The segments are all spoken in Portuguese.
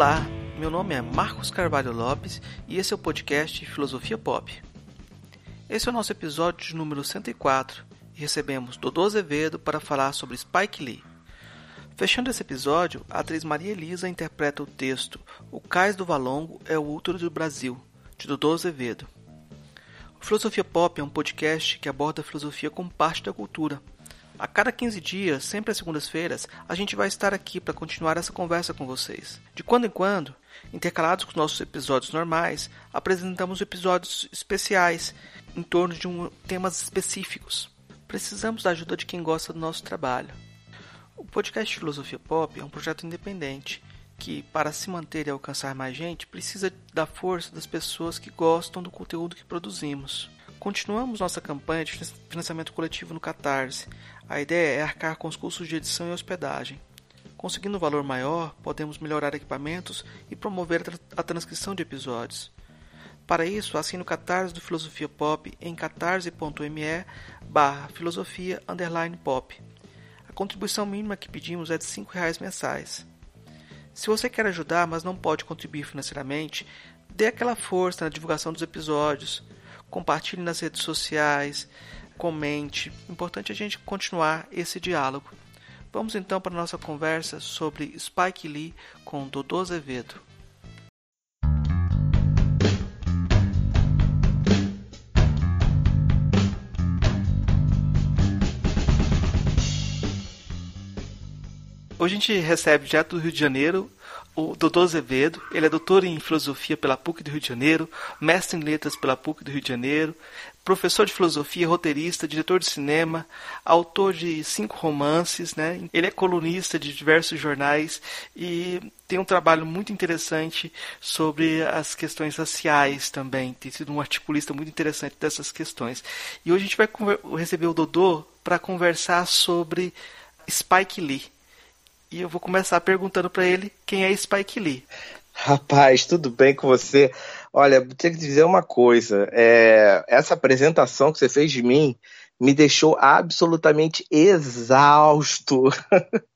Olá, meu nome é Marcos Carvalho Lopes e esse é o podcast Filosofia Pop. Esse é o nosso episódio de número 104 e recebemos Dodô Azevedo para falar sobre Spike Lee. Fechando esse episódio, a atriz Maria Elisa interpreta o texto O Cais do Valongo é o útero do Brasil, de Dodô Azevedo. O Filosofia Pop é um podcast que aborda a filosofia como parte da cultura. A cada 15 dias, sempre às segundas-feiras, a gente vai estar aqui para continuar essa conversa com vocês. De quando em quando, intercalados com nossos episódios normais, apresentamos episódios especiais em torno de um, temas específicos. Precisamos da ajuda de quem gosta do nosso trabalho. O podcast Filosofia Pop é um projeto independente que, para se manter e alcançar mais gente, precisa da força das pessoas que gostam do conteúdo que produzimos. Continuamos nossa campanha de financiamento coletivo no Catarse. A ideia é arcar com os custos de edição e hospedagem. Conseguindo um valor maior, podemos melhorar equipamentos e promover a transcrição de episódios. Para isso, assine o Catarse do Filosofia Pop em catarse.me barra filosofia pop. A contribuição mínima que pedimos é de R$ reais mensais. Se você quer ajudar, mas não pode contribuir financeiramente, dê aquela força na divulgação dos episódios, compartilhe nas redes sociais, comente. Importante a gente continuar esse diálogo. Vamos então para a nossa conversa sobre Spike Lee com Dodô Azevedo. Hoje a gente recebe direto do Rio de Janeiro o Dodô Azevedo. Ele é doutor em filosofia pela PUC do Rio de Janeiro, mestre em letras pela PUC do Rio de Janeiro, professor de filosofia, roteirista, diretor de cinema, autor de cinco romances, né? Ele é colunista de diversos jornais e tem um trabalho muito interessante sobre as questões raciais também. Tem sido um articulista muito interessante dessas questões. E hoje a gente vai receber o Dodô para conversar sobre Spike Lee. E eu vou começar perguntando para ele quem é Spike Lee. Rapaz, tudo bem com você? Olha, tenho que dizer uma coisa. É, essa apresentação que você fez de mim me deixou absolutamente exausto.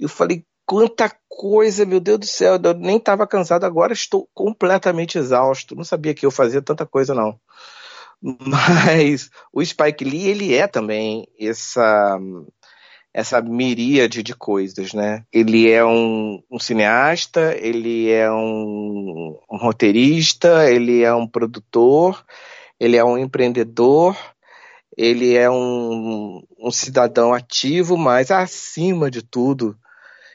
eu falei, quanta coisa, meu Deus do céu. Eu nem estava cansado, agora estou completamente exausto. Não sabia que eu fazia tanta coisa, não. Mas o Spike Lee, ele é também essa essa miríade de coisas, né? Ele é um, um cineasta, ele é um, um, roteirista, ele é um produtor, ele é um empreendedor, ele é um, um cidadão ativo, mas acima de tudo,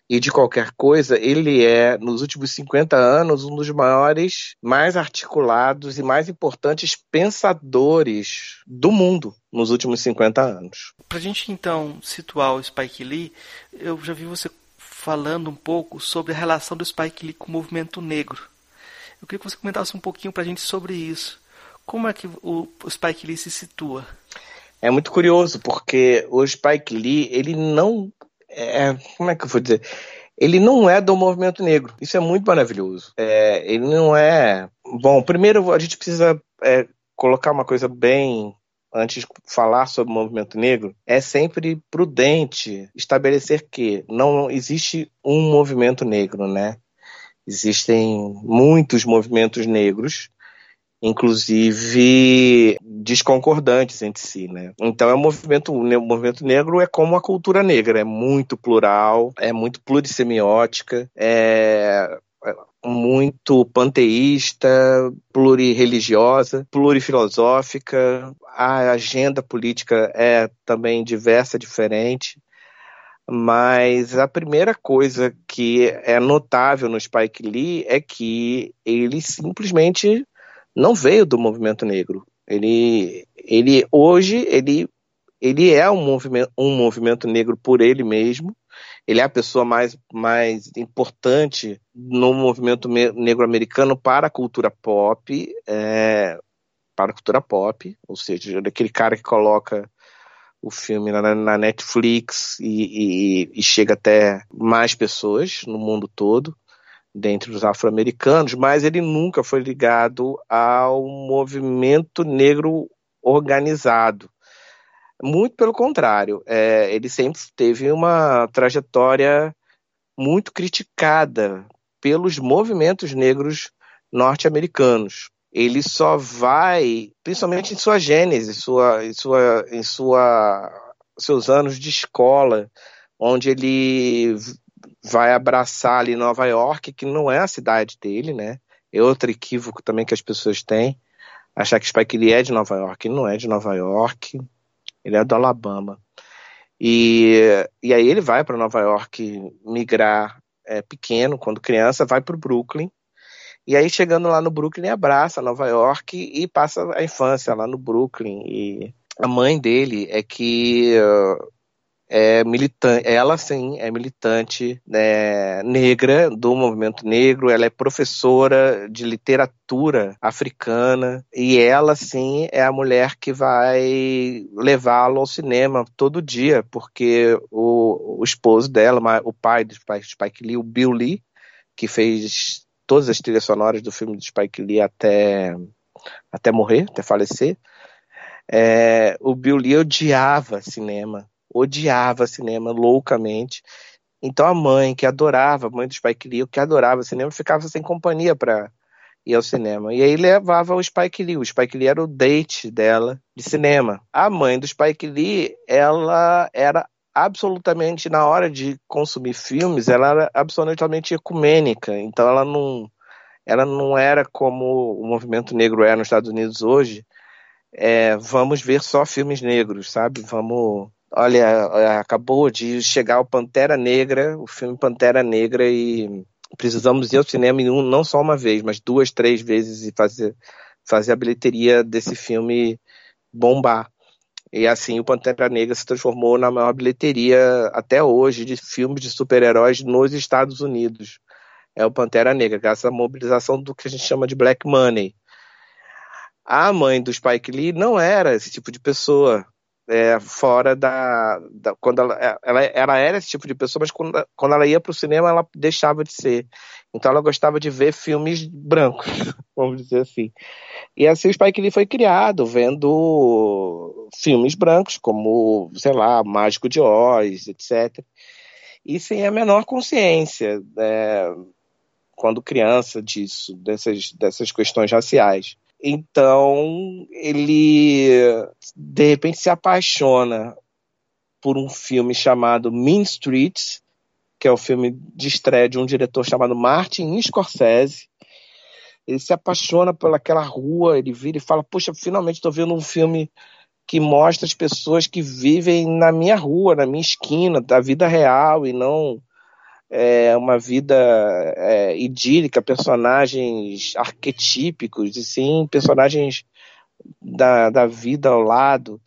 e de qualquer coisa, ele é, nos últimos 50 anos, um dos maiores, mais articulados e mais importantes pensadores do mundo nos últimos 50 anos. Para a gente então situar o Spike Lee, eu já vi você falando um pouco sobre a relação do Spike Lee com o movimento negro. Eu queria que você comentasse um pouquinho para a gente sobre isso. Como é que o Spike Lee se situa? É muito curioso, porque o Spike Lee, ele não é, como é que eu vou dizer? Ele não é do movimento negro. Isso é muito maravilhoso. É, ele não é. Bom, primeiro a gente precisa é, colocar uma coisa bem antes de falar sobre o movimento negro, é sempre prudente estabelecer que não existe um movimento negro, né? Existem muitos movimentos negros inclusive desconcordantes entre si, né? Então é um movimento, o movimento negro é como a cultura negra, é muito plural, é muito plurissemiótica, é, é muito panteísta, plurireligiosa, plurifilosófica, a agenda política é também diversa, diferente. Mas a primeira coisa que é notável no Spike Lee é que ele simplesmente não veio do movimento negro. Ele, ele hoje ele, ele é um movimento, um movimento negro por ele mesmo. Ele é a pessoa mais, mais importante no movimento negro americano para a cultura pop, é, para a cultura pop, ou seja, aquele cara que coloca o filme na, na Netflix e, e, e, chega até mais pessoas no mundo todo dentre os afro-americanos, mas ele nunca foi ligado ao movimento negro organizado. Muito pelo contrário, é, ele sempre teve uma trajetória muito criticada pelos movimentos negros norte-americanos. Ele só vai, principalmente em sua gênese, sua, em, sua, em sua, seus anos de escola, onde ele vai abraçar ali Nova York, que não é a cidade dele, né? É outro equívoco também que as pessoas têm, achar que Spike Lee é de Nova York. Ele não é de Nova York, ele é do Alabama. E, e aí ele vai para Nova York migrar é, pequeno, quando criança, vai para o Brooklyn. E aí, chegando lá no Brooklyn, abraça Nova York e passa a infância lá no Brooklyn. E a mãe dele é que uh, é militante, ela sim é militante né, negra do movimento negro, ela é professora de literatura africana. E ela sim é a mulher que vai levá-lo ao cinema todo dia, porque o, o esposo dela, o pai do Spike Lee, o Bill Lee, que fez todas as trilhas sonoras do filme do Spike Lee até, até morrer, até falecer, é, o Bill Lee odiava cinema odiava cinema loucamente. Então a mãe, que adorava, a mãe do Spike Lee, que adorava cinema, ficava sem companhia para ir ao cinema. E aí levava o Spike Lee. O Spike Lee era o date dela de cinema. A mãe do Spike Lee, ela era absolutamente, na hora de consumir filmes, ela era absolutamente ecumênica. Então ela não, ela não era como o movimento negro é nos Estados Unidos hoje. É, vamos ver só filmes negros, sabe? Vamos Olha, acabou de chegar o Pantera Negra, o filme Pantera Negra, e precisamos ir ao cinema não só uma vez, mas duas, três vezes e fazer, fazer a bilheteria desse filme bombar. E assim o Pantera Negra se transformou na maior bilheteria até hoje de filmes de super-heróis nos Estados Unidos. É o Pantera Negra, graças à mobilização do que a gente chama de black money. A mãe do Spike Lee não era esse tipo de pessoa é, fora da, da, quando ela, é, ela, ela era esse tipo de pessoa, mas quando, quando ela ia para o cinema ela deixava de ser. Então ela gostava de ver filmes brancos, vamos dizer assim. E assim o Spike Lee foi criado vendo filmes brancos, como, sei lá, Mágico de Oz, etc. E sem a menor consciência, é, quando criança, disso, dessas, dessas questões raciais. Então, ele de repente se apaixona por um filme chamado Mean Streets, que é o filme de estreia de um diretor chamado Martin Scorsese. Ele se apaixona pelaquela rua, ele vira e fala: Poxa, finalmente estou vendo um filme que mostra as pessoas que vivem na minha rua, na minha esquina, da vida real e não é, uma vida é, idílica, personagens arquetípicos, e sim personagens da, da vida ao lado.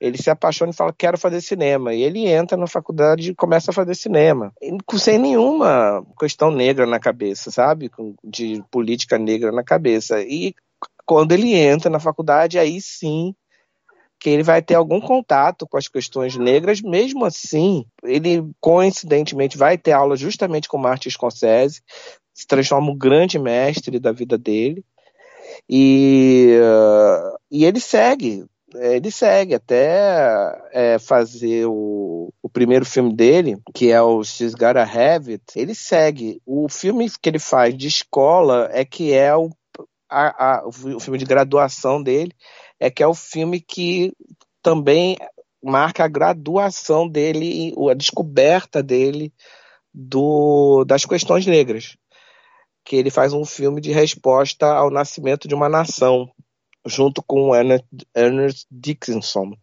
Ele se apaixona e fala: Quero fazer cinema. E ele entra na faculdade e começa a fazer cinema, sem nenhuma questão negra na cabeça, sabe? De política negra na cabeça. E quando ele entra na faculdade, aí sim que ele vai ter algum contato com as questões negras, mesmo assim, ele coincidentemente vai ter aula justamente com Martin Scorsese, se transforma um grande mestre da vida dele, e, uh, e ele segue, ele segue até é, fazer o, o, primeiro filme dele, que é o She's Gotta Have It, ele segue. O filme que ele faz de escola é que é o, a, a, o filme de graduação dele, é que é o filme que também marca a graduação dele, a descoberta dele do, das questões negras. Que ele faz um filme de resposta ao nascimento de uma nação, junto com Ernest, Dickinson,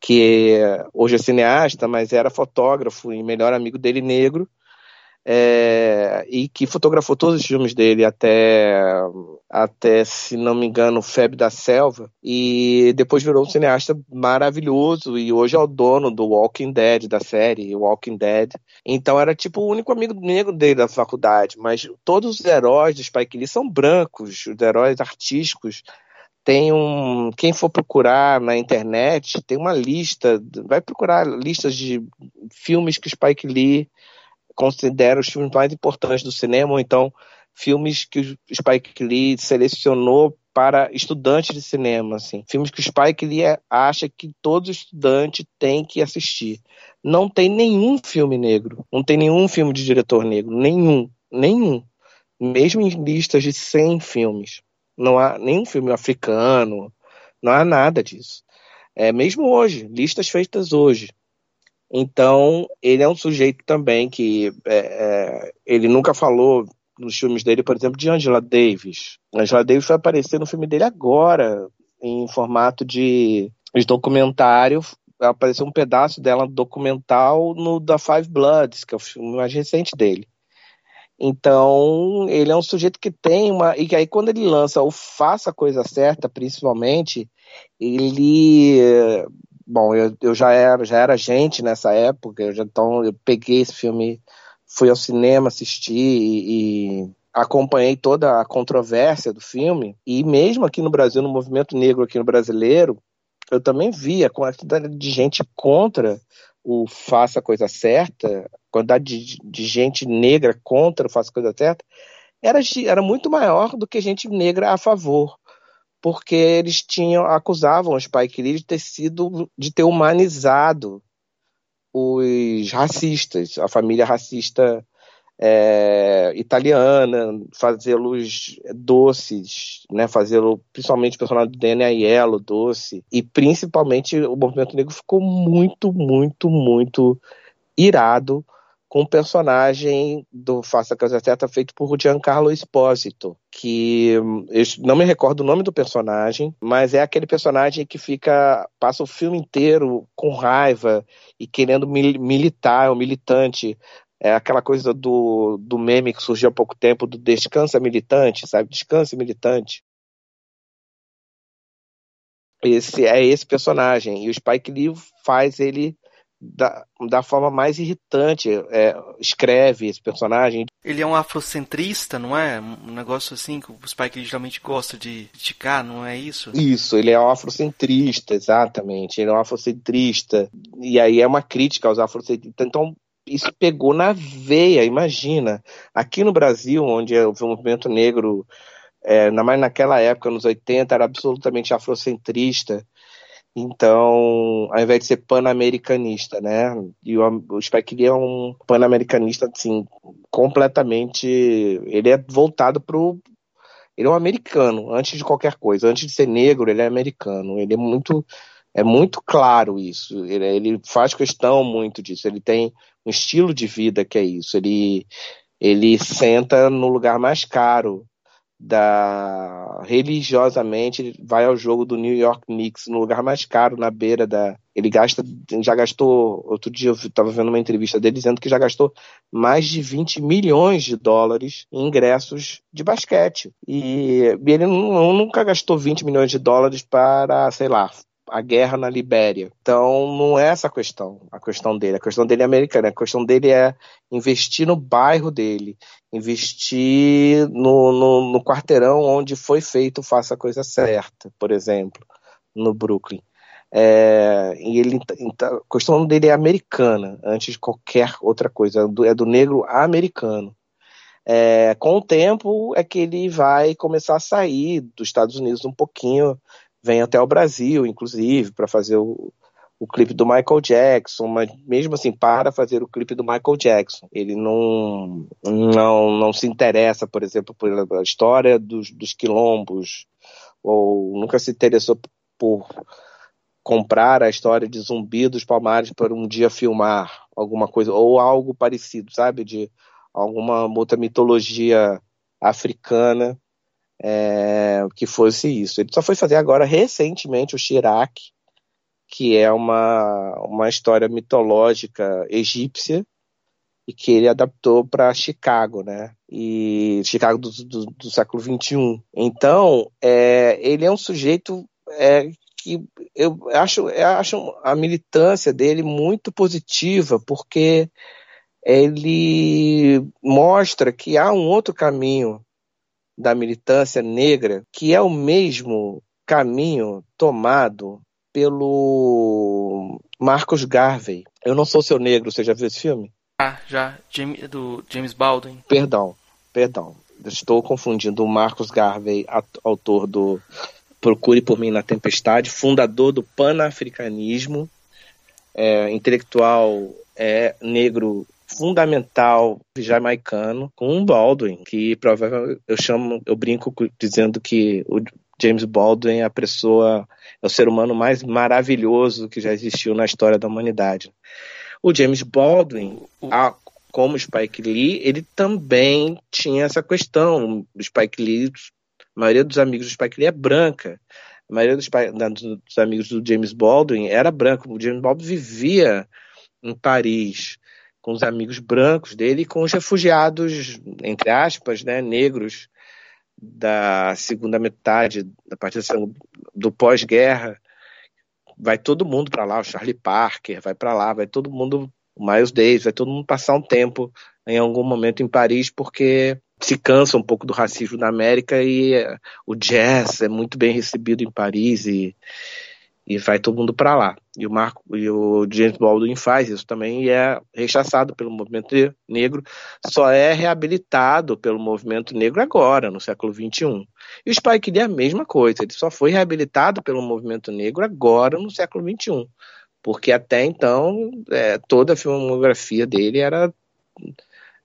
que hoje é cineasta, mas era fotógrafo e melhor amigo dele negro, é, e que fotografou todos os filmes dele até, até, se não me engano, Febre da Selva, e depois virou um cineasta maravilhoso, e hoje é o dono do Walking Dead, da série Walking Dead. Então era tipo o único amigo negro dele da faculdade, mas todos os heróis do Spike Lee são brancos, os heróis artísticos, tem um. Quem for procurar na internet, tem uma lista. Vai procurar listas de filmes que Spike Lee considera os filmes mais importantes do cinema, ou então filmes que o Spike Lee selecionou para estudantes de cinema, assim. Filmes que o Spike Lee acha que todo estudante tem que assistir. Não tem nenhum filme negro, não tem nenhum filme de diretor negro, nenhum, nenhum. mesmo em listas de 100 filmes. Não há nenhum filme africano, não há nada disso. É, mesmo hoje, listas feitas hoje. Então, ele é um sujeito também que é, é, ele nunca falou nos filmes dele, por exemplo, de Angela Davis. Angela Davis vai aparecer no filme dele agora, em formato de, de documentário. Apareceu um pedaço dela documental no The Five Bloods, que é o filme mais recente dele. Então, ele é um sujeito que tem uma. E que aí, quando ele lança o Faça a Coisa Certa, principalmente, ele. Bom, eu, eu já, era, já era gente nessa época, eu já, então eu peguei esse filme, fui ao cinema assistir e, e acompanhei toda a controvérsia do filme. E mesmo aqui no Brasil, no movimento negro aqui no brasileiro, eu também via a quantidade de gente contra o Faça a Coisa Certa, quantidade de, de gente negra contra o Faça a Coisa Certa, era, era muito maior do que gente negra a favor. Porque eles tinham, acusavam os Spike Lee de ter sido, de ter humanizado os racistas, a família racista é, italiana, fazê-los doces, né, fazê-lo principalmente o personagem do Danny Aiello doce, e principalmente o movimento negro ficou muito, muito, muito irado com o personagem do Faça Casa Certa feito por Giancarlo Esposito, que eu não me recordo o nome do personagem, mas é aquele personagem que fica passa o filme inteiro com raiva e querendo mil, militar, o militante, é aquela coisa do, do meme que surgiu há pouco tempo do descansa militante, sabe? Descansa militante. Esse é esse personagem e o Spike Lee faz ele da, da forma mais irritante, é, escreve esse personagem. Ele é um afrocentrista, não é? Um negócio assim que o Spike geralmente gosta de criticar, não é isso? Isso, ele é um afrocentrista, exatamente. Ele é um afrocentrista. E aí é uma crítica aos afrocentristas. Então, isso pegou na veia, imagina. Aqui no Brasil, onde o movimento negro, é, mais naquela época, nos 80, era absolutamente afrocentrista. Então, ao invés de ser pan-americanista, né? E o, o Spike Lee é um pan-americanista, assim, completamente. Ele é voltado pro. Ele é um americano, antes de qualquer coisa. Antes de ser negro, ele é americano. Ele é muito. É muito claro isso. Ele, ele faz questão muito disso. Ele tem um estilo de vida que é isso. Ele, ele senta no lugar mais caro da religiosamente vai ao jogo do New York Knicks no lugar mais caro na beira da ele gasta já gastou outro dia eu estava vendo uma entrevista dele dizendo que já gastou mais de 20 milhões de dólares em ingressos de basquete. E ele nunca gastou 20 milhões de dólares para sei lá a guerra na Libéria. Então, não é essa a questão, a questão dele. A questão dele é americana. A questão dele é investir no bairro dele, investir no, no, no quarteirão onde foi feito Faça a Coisa Certa, por exemplo, no Brooklyn. É, e ele, então, a questão dele é americana, antes de qualquer outra coisa. É do, é negro americano. É, com o tempo é que ele vai começar a sair dos Estados Unidos um pouquinho vem até o Brasil, inclusive, para fazer o, o clipe do Michael Jackson, mas mesmo assim, para fazer o clipe do Michael Jackson. Ele não, não, não se interessa, por exemplo, pela história dos, dos quilombos, ou nunca se interessou por comprar a história de Zumbi dos Palmares para um dia filmar alguma coisa, ou algo parecido, sabe? De alguma outra mitologia africana é, que fosse isso. Ele só foi fazer agora recentemente o Shirak, que é uma, uma história mitológica egípcia e que ele adaptou para Chicago, né? E Chicago do, do, do século XXI. Então, é, ele é um sujeito é, que eu acho, eu acho a militância dele muito positiva, porque ele mostra que há um outro caminho da militância negra, que é o mesmo caminho tomado pelo Marcos Garvey. Eu não sou seu negro, você já viu esse filme? Ah, já, do James Baldwin. Perdão, perdão. Estou confundindo o Marcos Garvey, autor do Procure por mim na Tempestade, fundador do panafricanismo, é, intelectual é, negro fundamental jamaicano com um Baldwin, que provavelmente eu chamo, eu brinco dizendo que o James Baldwin é a pessoa, é o ser humano mais maravilhoso que já existiu na história da humanidade. O James Baldwin, a, como Spike Lee, ele também tinha essa questão. O Spike Lee, a maioria dos amigos do Spike Lee é branca. A maioria dos, dos amigos do James Baldwin era branco. O James Baldwin vivia em Paris com os amigos brancos dele e com os refugiados, entre aspas, né, negros da segunda metade, da parte do pós-guerra. Vai todo mundo para lá, o Charlie Parker vai para lá, vai todo mundo, o Miles Davis, vai todo mundo passar um tempo em algum momento em Paris, porque se cansa um pouco do racismo na América e eh, o jazz é muito bem recebido em Paris e, e vai todo mundo para lá. E o Marco e o James Baldwin faz isso também e é rechaçado pelo movimento negro, só é reabilitado pelo movimento negro agora, no século XXI. E o Spike Lee é a mesma coisa, ele só foi reabilitado pelo movimento negro agora, no século XXI. Porque até então, é, toda a filmografia dele era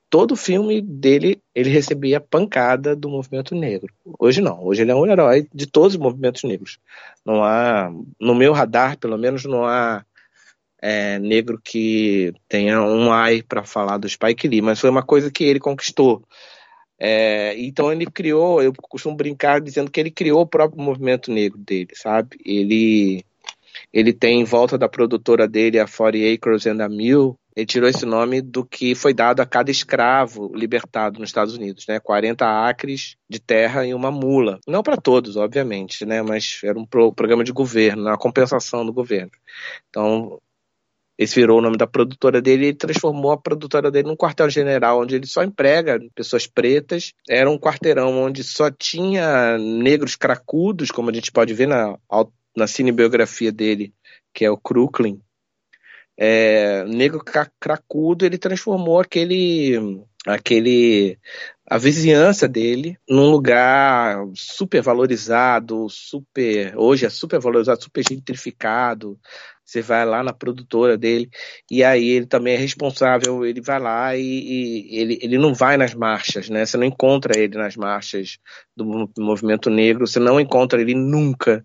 todo filme dele ele recebia pancada do movimento negro. Hoje não, hoje ele é um herói de todos os movimentos negros. Não há, no meu radar, pelo menos, não há é, negro que tenha um ai para falar do Spike Lee, mas foi uma coisa que ele conquistou. É, então ele criou, eu costumo brincar dizendo que ele criou o próprio movimento negro dele, sabe? Ele ele tem em volta da produtora dele a 40 Acres and a Mill, ele tirou esse nome do que foi dado a cada escravo libertado nos Estados Unidos, né? 40 acres de terra e uma mula. Não para todos, obviamente, né? Mas era um pro programa de governo, uma compensação do governo. Então, esse virou o nome da produtora dele e transformou a produtora dele num quartel-general, onde ele só emprega pessoas pretas. Era um quarteirão onde só tinha negros cracudos, como a gente pode ver na, na cinebiografia dele, que é o Crooklyn é, negro cracudo, ele transformou aquele, aquele a vizinhança dele num lugar super valorizado, super hoje é super valorizado, super gentrificado. Você vai lá na produtora dele e aí ele também é responsável. Ele vai lá e, e ele, ele não vai nas marchas, né? Você não encontra ele nas marchas do movimento negro. Você não encontra ele nunca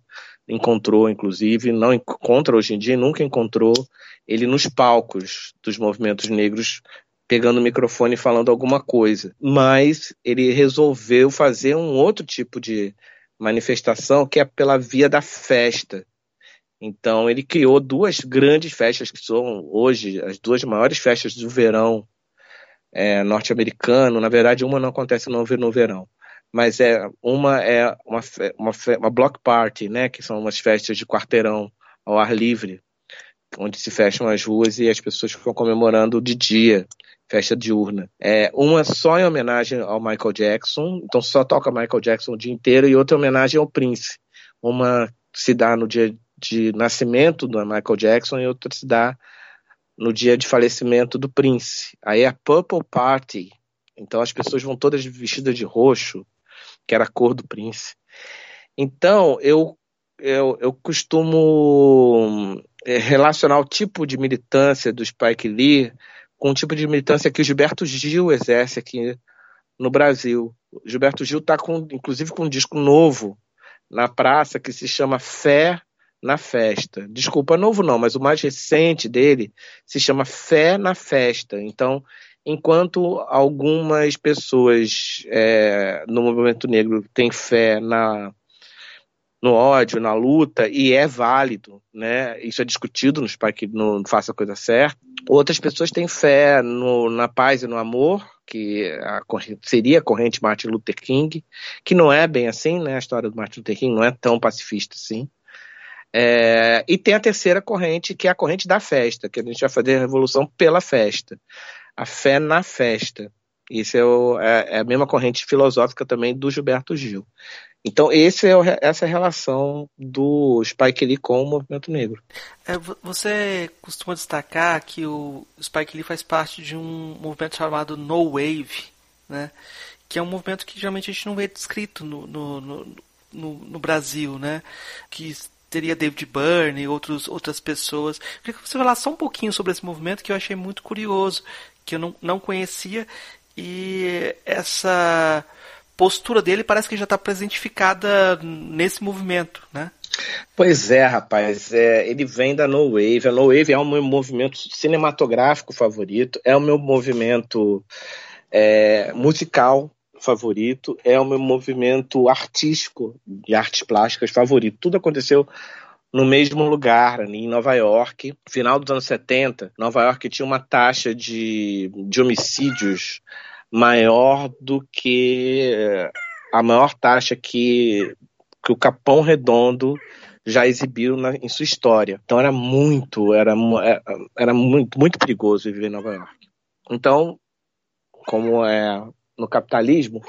encontrou, inclusive, não encontra hoje em dia, nunca encontrou ele nos palcos dos movimentos negros pegando o microfone e falando alguma coisa. Mas ele resolveu fazer um outro tipo de manifestação que é pela via da festa. Então ele criou duas grandes festas que são hoje as duas maiores festas do verão é, norte-americano. Na verdade, uma não acontece no, no verão mas é uma é uma, uma, uma block party, né, que são umas festas de quarteirão ao ar livre, onde se fecham as ruas e as pessoas ficam comemorando de dia, festa diurna. É uma só em homenagem ao Michael Jackson, então só toca Michael Jackson o dia inteiro e outra em homenagem ao Prince. Uma se dá no dia de nascimento do Michael Jackson e outra se dá no dia de falecimento do Prince. Aí é a Purple Party. Então as pessoas vão todas vestidas de roxo, que era a cor do Prince. Então, eu, eu, eu costumo é, relacionar o tipo de militância do Spike Lee com o tipo de militância que o Gilberto Gil exerce aqui no Brasil. O Gilberto Gil está, inclusive, com um disco novo na praça que se chama Fé na Festa. Desculpa, novo não, mas o mais recente dele se chama Fé na Festa. Então, enquanto algumas pessoas é, no movimento negro têm fé na no ódio, na luta, e é válido, né? Isso é discutido nos que no Faça a Coisa Certa. Outras pessoas têm fé no, na paz e no amor, que a seria a corrente Martin Luther King, que não é bem assim, né? A história do Martin Luther King não é tão pacifista assim. É, e tem a terceira corrente, que é a corrente da festa, que a gente vai fazer a revolução pela festa a fé na festa. Isso é, o, é, é, a mesma corrente filosófica também do Gilberto Gil. Então, esse é o, essa é a relação do Spike Lee com o movimento negro. É, você costuma destacar que o Spike Lee faz parte de um movimento chamado No Wave, né? que é um movimento que geralmente a gente não vê descrito no, no, no, no, no Brasil, né? que teria David Byrne e outros, outras pessoas. Eu queria que você falasse só um pouquinho sobre esse movimento que eu achei muito curioso, que eu não, não conhecia e essa postura dele parece que já está presentificada nesse movimento, né? Pois é, rapaz. É, ele vem da No Wave. A No Wave é o meu movimento cinematográfico favorito, é o meu movimento é, musical favorito, é o meu movimento artístico de artes plásticas favorito. Tudo aconteceu no mesmo lugar, ali em Nova York. Final dos anos 70, Nova York tinha uma taxa de, de homicídios maior do que a maior taxa que, que o Capão Redondo já exibiu na, em sua história. Então era muito, era, é, era muito, muito perigoso viver em Nova York. Então, como é no capitalismo,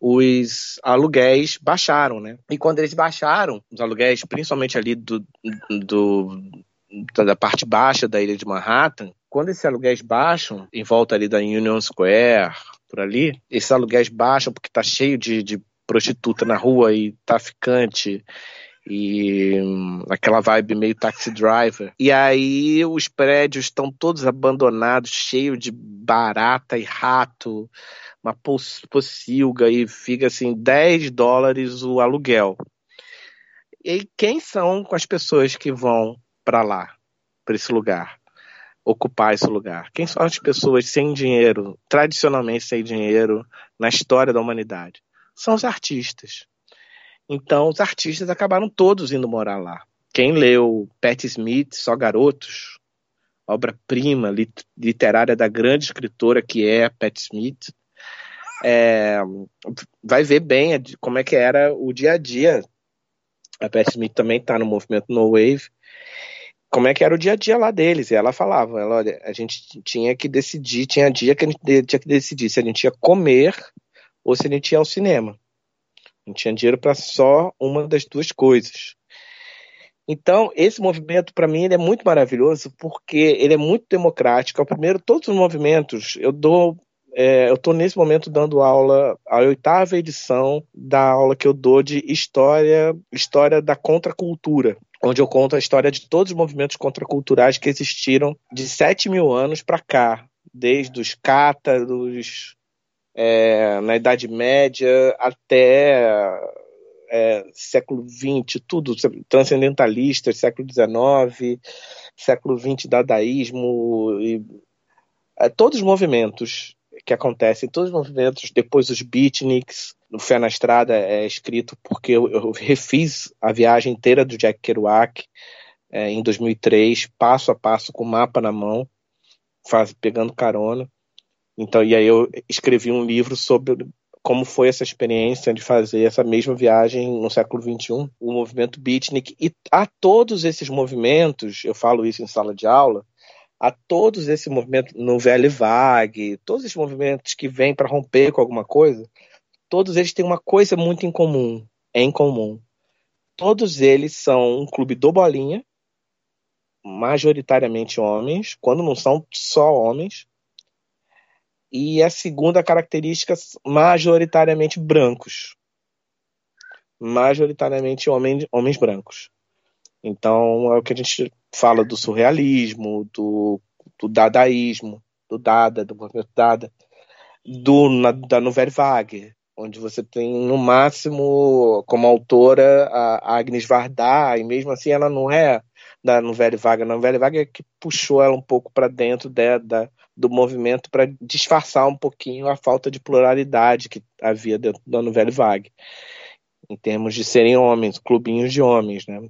os aluguéis baixaram, né? E quando eles baixaram, os aluguéis, principalmente ali do, do da parte baixa da ilha de Manhattan, quando esses aluguéis baixam, em volta ali da Union Square, por ali, esses aluguéis baixam porque tá cheio de, de prostituta na rua e traficante e hum, aquela vibe meio taxi driver. E aí os prédios estão todos abandonados, cheios de barata e rato, uma pocilga e fica assim 10 dólares o aluguel. E quem são as pessoas que vão para lá, para esse lugar? ocupar esse lugar? Quem são as pessoas sem dinheiro, tradicionalmente sem dinheiro, na história da humanidade? São os artistas. Então, os artistas acabaram todos indo morar lá. Quem leu Pat Smith, Só Garotos, obra-prima literária da grande escritora que é Pat Smith, é, vai ver bem como é que era o dia a dia. A Pat Smith também está no movimento No Wave como é que era o dia a dia lá deles. E ela falava, ela, olha, a gente tinha que decidir, tinha dia que a gente tinha que decidir se a gente ia comer ou se a gente ia ao cinema. Não tinha dinheiro para só uma das duas coisas. Então, esse movimento, para mim, ele é muito maravilhoso porque ele é muito democrático. É o primeiro, todos os movimentos, eu dou. É, eu estou nesse momento dando aula, a oitava edição da aula que eu dou de história, história da contracultura onde eu conto a história de todos os movimentos contraculturais que existiram de 7 mil anos para cá, desde os cátaros, é, na Idade Média, até é, século XX, tudo, transcendentalistas, século XIX, século XX, dadaísmo, e, é, todos os movimentos que acontecem, todos os movimentos, depois os beatniks, no Fé na Estrada é escrito porque eu, eu refiz a viagem inteira do Jack Kerouac é, em 2003, passo a passo, com o mapa na mão, faz, pegando carona. Então, e aí eu escrevi um livro sobre como foi essa experiência de fazer essa mesma viagem no século XXI, o movimento beatnik. E a todos esses movimentos, eu falo isso em sala de aula, a todos esses movimentos, no Velho Vague, todos esses movimentos que vêm para romper com alguma coisa, todos eles têm uma coisa muito em comum, em comum. Todos eles são um clube do bolinha, majoritariamente homens, quando não são só homens. E a segunda característica, majoritariamente brancos. Majoritariamente homens, homens brancos. Então é o que a gente fala do surrealismo, do, do dadaísmo, do Dada, do movimento Dada, do, na, da Nouvelle Vague, onde você tem no máximo como autora a Agnes Varda, e mesmo assim ela não é da Nouvelle Vague, a Nouvelle Vague é que puxou ela um pouco para dentro de, da, do movimento para disfarçar um pouquinho a falta de pluralidade que havia dentro da Nouvelle Vague, em termos de serem homens, clubinhos de homens, né?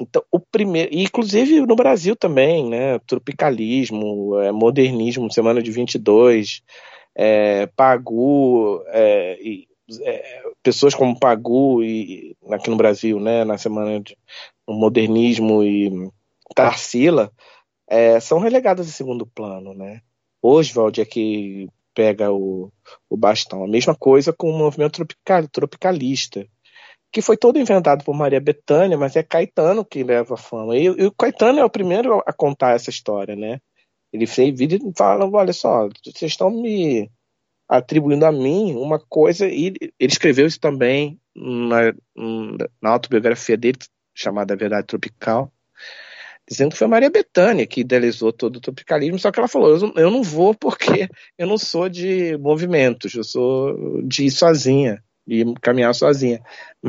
Então, o primeiro, inclusive no Brasil também, né? Tropicalismo, é, modernismo, semana de 22, é, Pagu, é, e, é, pessoas como Pagu e, aqui no Brasil, né, na semana de modernismo e Tarsila, é, são relegadas a segundo plano, né? Oswald é que pega o, o bastão. A mesma coisa com o movimento tropical, tropicalista, que foi todo inventado por Maria Bethânia, mas é Caetano que leva a fama. E, e o Caetano é o primeiro a contar essa história, né? Ele fez vídeo e fala: olha só, vocês estão me atribuindo a mim uma coisa, e ele escreveu isso também na, na autobiografia dele, chamada Verdade Tropical. dizendo que foi Maria Bethânia que idealizou todo o tropicalismo, só que ela falou, eu, eu não vou porque eu não sou de movimentos, eu sou de ir sozinha, de caminhar sozinha.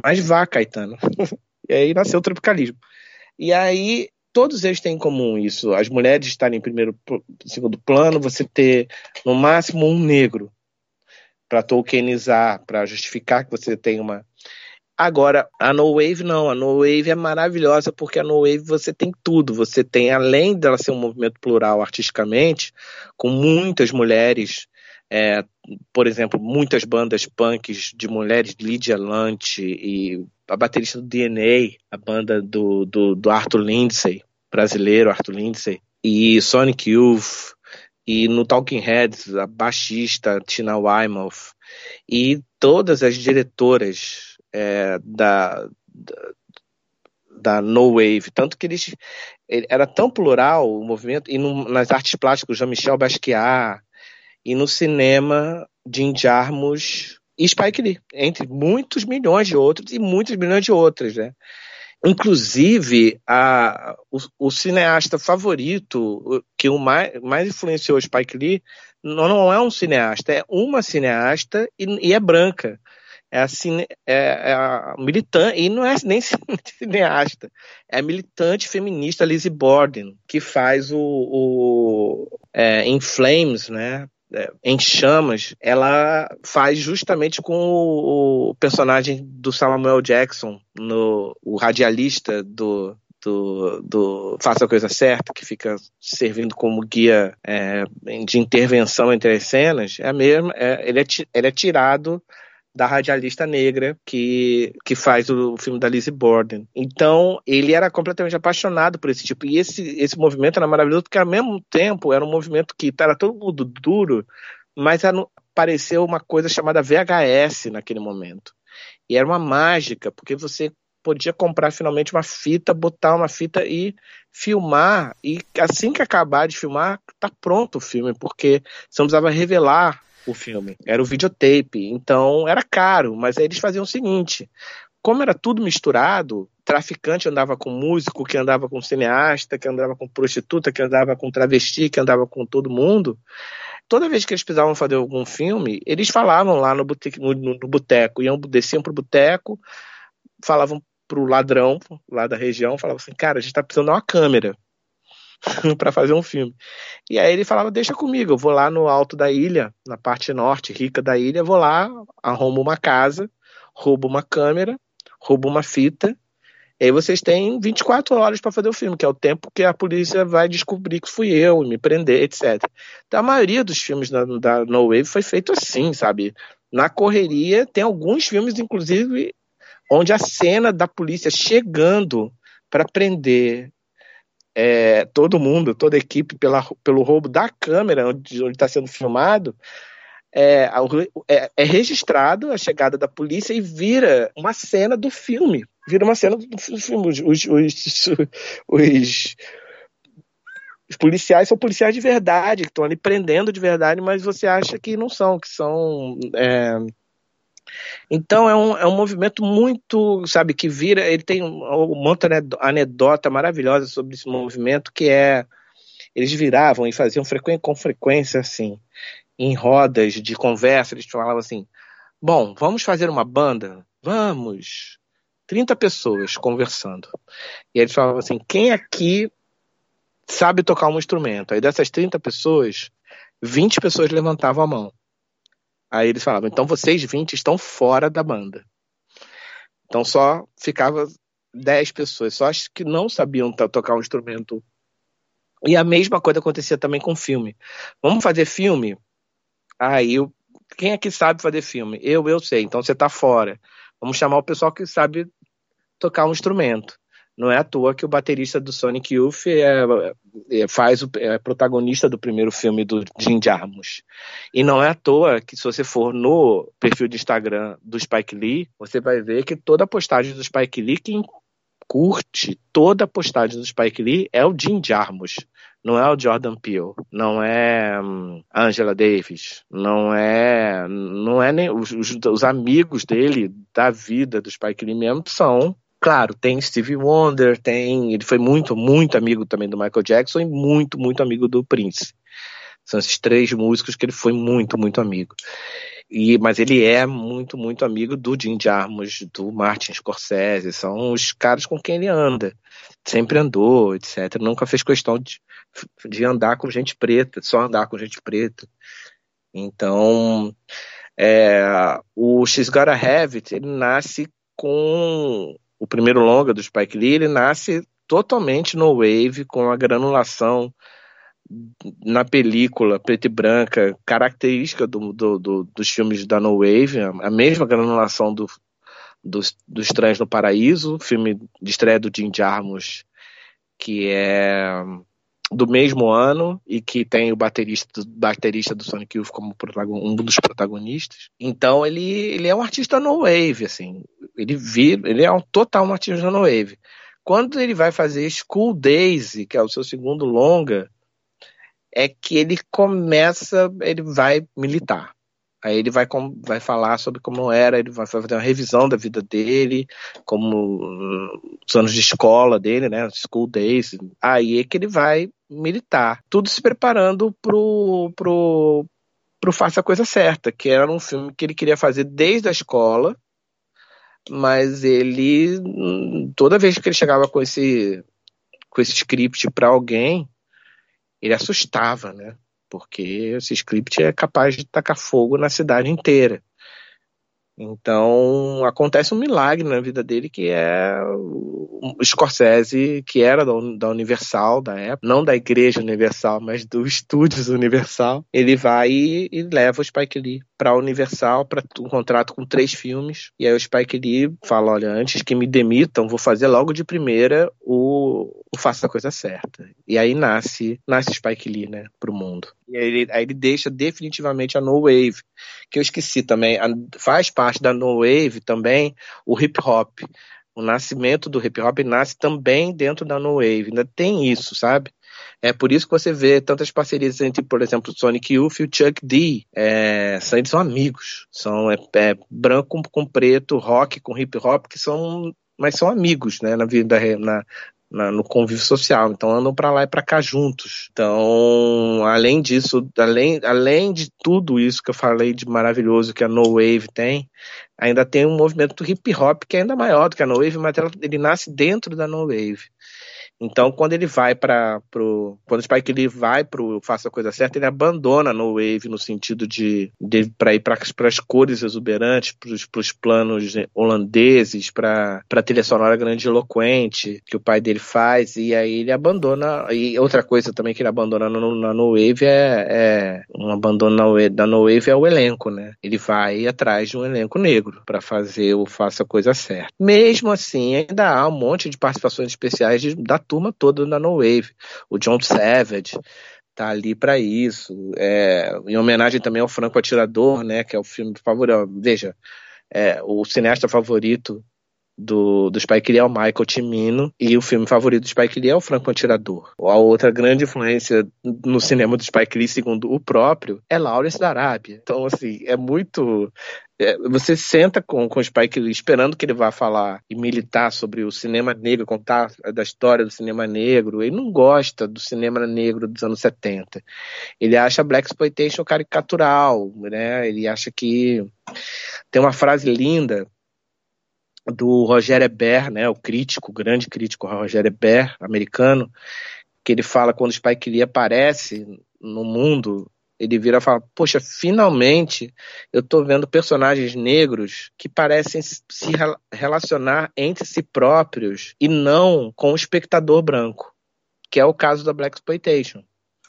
Mas vá, Caetano. e aí nasceu o tropicalismo. E aí todos eles têm em comum isso, as mulheres estarem em primeiro, segundo plano, você ter no máximo um negro para tokenizar, para justificar que você tem uma Agora, a No Wave não, a No Wave é maravilhosa porque a No Wave você tem tudo. Você tem, além dela ser um movimento plural artisticamente, com muitas mulheres, é, por exemplo, muitas bandas punks de mulheres, Lydia Lunt e a baterista do DNA, a banda do, do, do Arthur Lindsay, brasileiro Arthur Lindsay, e Sonic Youth, e no Talking Heads, a baixista Tina Weymouth, e todas as diretoras é, da, da, da, No Wave, tanto que eles era tão plural o movimento, e no, nas artes plásticas, Jean-Michel Basquiat, e no cinema, Jim Jarmusch e Spike Lee, entre muitos milhões de outros e muitos milhões de outros, né? Inclusive, a, o, o, cineasta favorito que o mais, mais influenciou Spike Lee não, não é um cineasta, é uma cineasta e, e é branca é assim, é, é a militante, e não é nem cineasta, é a militante feminista Lizzie Borden, que faz o, o é, In Flames, né? É, em chamas, ela faz justamente com o, o, personagem do Samuel Jackson, no, o radialista do, do, do Faça a Coisa Certa, que fica servindo como guia é, de intervenção entre as cenas, é a mesma, é, ele, é, ele é tirado da radialista negra que, que faz o, filme da Lizzie Borden. Então, ele era completamente apaixonado por esse tipo. E esse, esse movimento era maravilhoso, porque ao mesmo tempo era um movimento que era todo mundo duro, mas apareceu uma coisa chamada VHS naquele momento. E era uma mágica, porque você podia comprar finalmente uma fita, botar uma fita e filmar. E assim que acabar de filmar, tá pronto o filme, porque você não precisava revelar o filme. Era o videotape. Então era caro, mas aí eles faziam o seguinte: como era tudo misturado, traficante andava com músico, que andava com cineasta, que andava com prostituta, que andava com travesti, que andava com todo mundo. Toda vez que eles precisavam fazer algum filme, eles falavam lá no boteco, no, no boteco iam, desciam pro boteco, falavam pro ladrão lá da região, falavam assim, cara, a gente tá precisando de uma câmera. para fazer um filme. E aí ele falava: Deixa comigo, eu vou lá no alto da ilha, na parte norte, rica da ilha, vou lá, arrumo uma casa, roubo uma câmera, roubo uma fita. E aí vocês têm 24 horas para fazer o filme, que é o tempo que a polícia vai descobrir que fui eu, me prender, etc. Então a maioria dos filmes da, da No Wave foi feito assim, sabe? Na correria, tem alguns filmes, inclusive, onde a cena da polícia chegando para prender é, todo mundo, toda a equipe, pela, pelo roubo da câmera onde está sendo filmado, é, é, é, registrado a chegada da polícia e vira uma cena do filme. Vira uma cena do filme. Os, os, os, os, os policiais são policiais de verdade, que estão ali prendendo de verdade, mas você acha que não são, que são é, então é um, é um movimento muito, sabe, que vira. Ele tem um monte de anedota maravilhosa sobre esse movimento que é. Eles viravam e faziam frequ com frequência, assim, em rodas de conversa, eles falavam assim: bom, vamos fazer uma banda? Vamos! 30 pessoas conversando. E eles falavam assim: quem aqui sabe tocar um instrumento? Aí dessas 30 pessoas, 20 pessoas levantavam a mão. Aí eles falavam, então vocês 20 estão fora da banda. Então só ficava 10 pessoas, só as que não sabiam tocar um instrumento. E a mesma coisa acontecia também com filme. Vamos fazer filme? Aí, quem é que sabe fazer filme? Eu, eu sei, então você está fora. Vamos chamar o pessoal que sabe tocar um instrumento. Não é à toa que o baterista do Sonic Youth é, é, faz o, é protagonista do primeiro filme do Jim Jarmusch. E não é à toa que se você for no perfil de Instagram do Spike Lee, você vai ver que toda a postagem do Spike Lee, quem curte toda a postagem do Spike Lee é o Jim Jarmusch. Não é o Jordan Peele, não é hum, Angela Davis, não é, não é nem os, os amigos dele da vida do Spike Lee mesmo são Claro, tem Stevie Wonder, tem. Ele foi muito, muito amigo também do Michael Jackson e muito, muito amigo do Prince. São esses três músicos que ele foi muito, muito amigo. E, mas ele é muito, muito amigo do Jim Jarmusch, do Martin Scorsese, são os caras com quem ele anda. Sempre andou, etc. Nunca fez questão de, de andar com gente preta, só andar com gente preta. Então, é, o She's Gotta Have It, ele nasce com o primeiro longa do Spike Lee, ele nasce totalmente no wave, com a granulação na película preta e branca, característica do, do, do, dos filmes da No Wave, a mesma granulação do, dos, dos Trans no Paraíso, filme de estreia do Jim Jarmusch, que é do mesmo ano e que tem o baterista, baterista do Sonic Youth como um dos protagonistas. Então ele, ele é um artista no wave, assim. Ele vira, ele é um total um artista no wave. Quando ele vai fazer School Days, que é o seu segundo longa, é que ele começa, ele vai militar. Aí ele vai, vai falar sobre como era, ele vai fazer uma revisão da vida dele, como os anos de escola dele, né, school days. Aí é que ele vai militar. Tudo se preparando pro, pro, pro Faça a Coisa Certa, que era um filme que ele queria fazer desde a escola, mas ele, toda vez que ele chegava com esse, com esse script para alguém, ele assustava, né? Porque esse script é capaz de tacar fogo na cidade inteira. Então acontece um milagre na vida dele que é o Scorsese, que era da Universal da época, não da Igreja Universal, mas do Estúdios Universal. Ele vai e, leva o Spike Lee para a Universal para um contrato com três filmes. E aí o Spike Lee fala: olha, antes que me demitam, vou fazer logo de primeira o, o Faça a Coisa Certa. E aí nasce, nasce Spike Lee, né, pro mundo. E aí ele, aí ele deixa definitivamente a No Wave, que eu esqueci também, a, faz parte da No Wave também o hip hop. O nascimento do hip hop nasce também dentro da No Wave. Ainda tem isso, sabe? É por isso que você vê tantas parcerias entre, por exemplo, Sonic Youth e o Chuck D. É, são, são amigos. São é, é, branco com preto, rock com hip hop, que são mas são amigos, né, na vida, na, na, no convívio social. Então andam para lá e para cá juntos. Então, além disso, além, além de tudo isso que eu falei de maravilhoso que a No Wave tem, ainda tem um movimento do hip hop que é ainda maior do que a No Wave, mas ele nasce dentro da No Wave. Então, quando ele vai para pro quando o Spike Lee vai pro faça a coisa certa, ele abandona no wave no sentido de, de para ir para as cores exuberantes, para os planos holandeses, para para trilha sonora grandiloquente que o pai dele faz e aí ele abandona. E outra coisa também que ele abandona no, na no wave é, é um abandono da no wave é o elenco, né? Ele vai atrás de um elenco negro para fazer o faça a coisa certa. Mesmo assim, ainda há um monte de participações especiais de, da turma toda da No Wave. O John Savage tá ali para isso. É, em homenagem também ao Franco Atirador, né, que é o filme favorito. Veja, é, o cineasta favorito do, do Spike Lee é o Michael Cimino e o filme favorito do Spike Lee é o Franco Atirador. A outra grande influência no cinema do Spike Lee, segundo o próprio, é Lawrence da Arábia. Então, assim, é muito... É, você senta com, com o Spike Lee esperando que ele vá falar e militar sobre o cinema negro, contar da história do cinema negro. Ele não gosta do cinema negro dos anos 70. Ele acha Black Exploitation caricatural, né? Ele acha que tem uma frase linda do Roger Ebert, né, o crítico, o grande crítico Roger Ebert, americano, que ele fala quando Spike Lee aparece no mundo, ele vira e fala: Poxa, finalmente eu estou vendo personagens negros que parecem se relacionar entre si próprios e não com o espectador branco, que é o caso da Black Exploitation.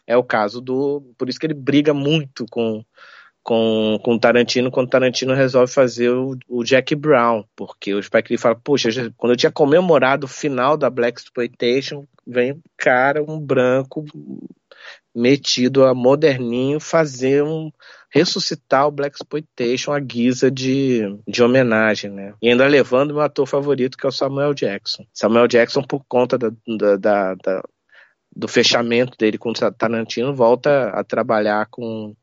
É o caso do. Por isso que ele briga muito com com, com Tarantino quando Tarantino resolve fazer o, o Jack Brown, porque o Spike Lee fala, poxa, quando eu tinha comemorado o final da Black Exploitation, vem um cara, um branco metido a moderninho fazer um ressuscitar o Black Exploitation à guisa de, de homenagem, né? E ainda levando meu ator favorito, que é o Samuel Jackson. Samuel Jackson, por conta da, da, da, da do fechamento dele com o Tarantino, volta a trabalhar com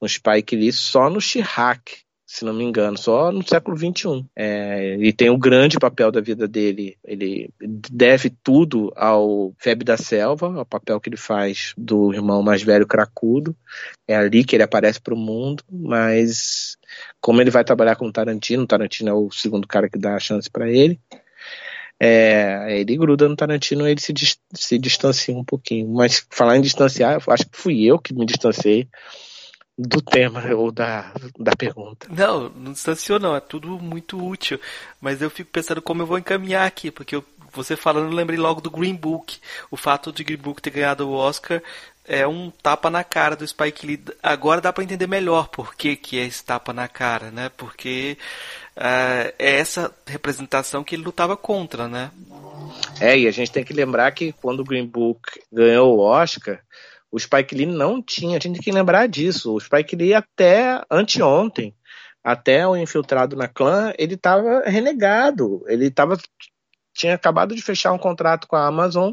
o Spike Lee só no Chirac, se não me engano, só no século XXI. É, e tem um grande papel da vida dele. Ele deve tudo ao Febre da Selva, ao papel que ele faz do irmão mais velho cracudo. É ali que ele aparece para o mundo, mas como ele vai trabalhar com Tarantino, Tarantino é o segundo cara que dá a chance para ele. É, ele gruda no Tarantino ele se, se distancia um pouquinho. Mas falar em distanciar, acho que fui eu que me distanciei do tema ou da, da pergunta. Não, não distanciou não, é tudo muito útil. Mas eu fico pensando como eu vou encaminhar aqui, porque eu, você falando, eu lembrei logo do Green Book. O fato de Green Book ter ganhado o Oscar é um tapa na cara do Spike Lee. Agora dá para entender melhor por que, que é esse tapa na cara, né? Porque uh, é essa representação que ele lutava contra, né? É, e a gente tem que lembrar que quando o Green Book ganhou o Oscar, o Spike Lee não tinha, a gente tem que lembrar disso. O Spike Lee até anteontem, até o infiltrado na clã, ele estava renegado. Ele estava tinha acabado de fechar um contrato com a Amazon,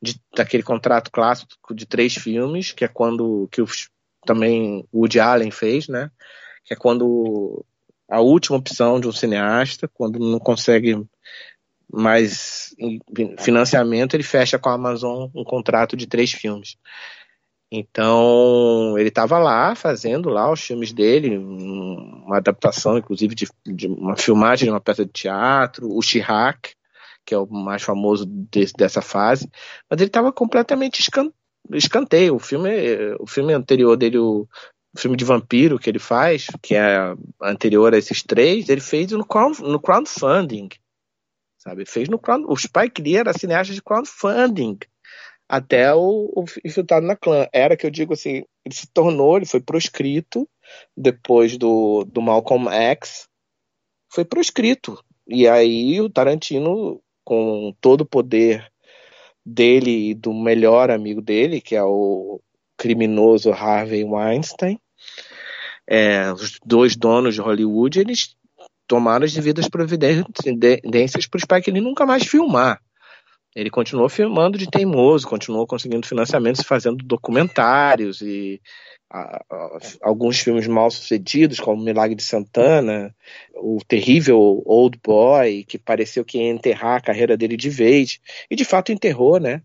de, daquele contrato clássico de três filmes, que é quando que os, também o Woody Allen fez, né? Que é quando a última opção de um cineasta, quando não consegue mais financiamento, ele fecha com a Amazon um contrato de três filmes. Então, ele estava lá fazendo lá os filmes dele, uma adaptação, inclusive, de, de, uma filmagem de uma peça de teatro, o Chirac, que é o mais famoso dessa fase, mas ele estava completamente escan, escanteio. O filme, o filme anterior dele, o, o, filme de vampiro que ele faz, que é anterior a esses três, ele fez no, no crowdfunding, sabe? Fez no crowd, o Spike Lee era cineasta de crowdfunding até o, o infiltrado na clã. Era que eu digo assim, ele se tornou, ele foi proscrito depois do, do Malcolm X, foi proscrito. E aí o Tarantino, com todo o poder dele e do melhor amigo dele, que é o criminoso Harvey Weinstein, é, os dois donos de Hollywood, eles tomaram as devidas providências para o Spike Lee nunca mais filmar. Ele continuou filmando de teimoso, continuou conseguindo financiamentos fazendo documentários e a, a, alguns filmes mal sucedidos, como Milagre de Santana, o terrível Old Boy, que pareceu que ia enterrar a carreira dele de vez, e de fato enterrou, né?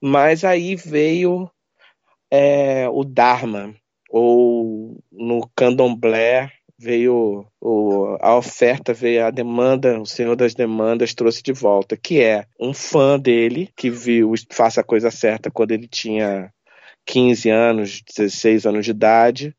Mas aí veio é, o Dharma, ou no Candomblé veio o, a oferta, veio a demanda, o Senhor das Demandas trouxe de volta, que é um fã dele que viu Faça a Coisa Certa quando ele tinha 15 anos, 16 anos de idade,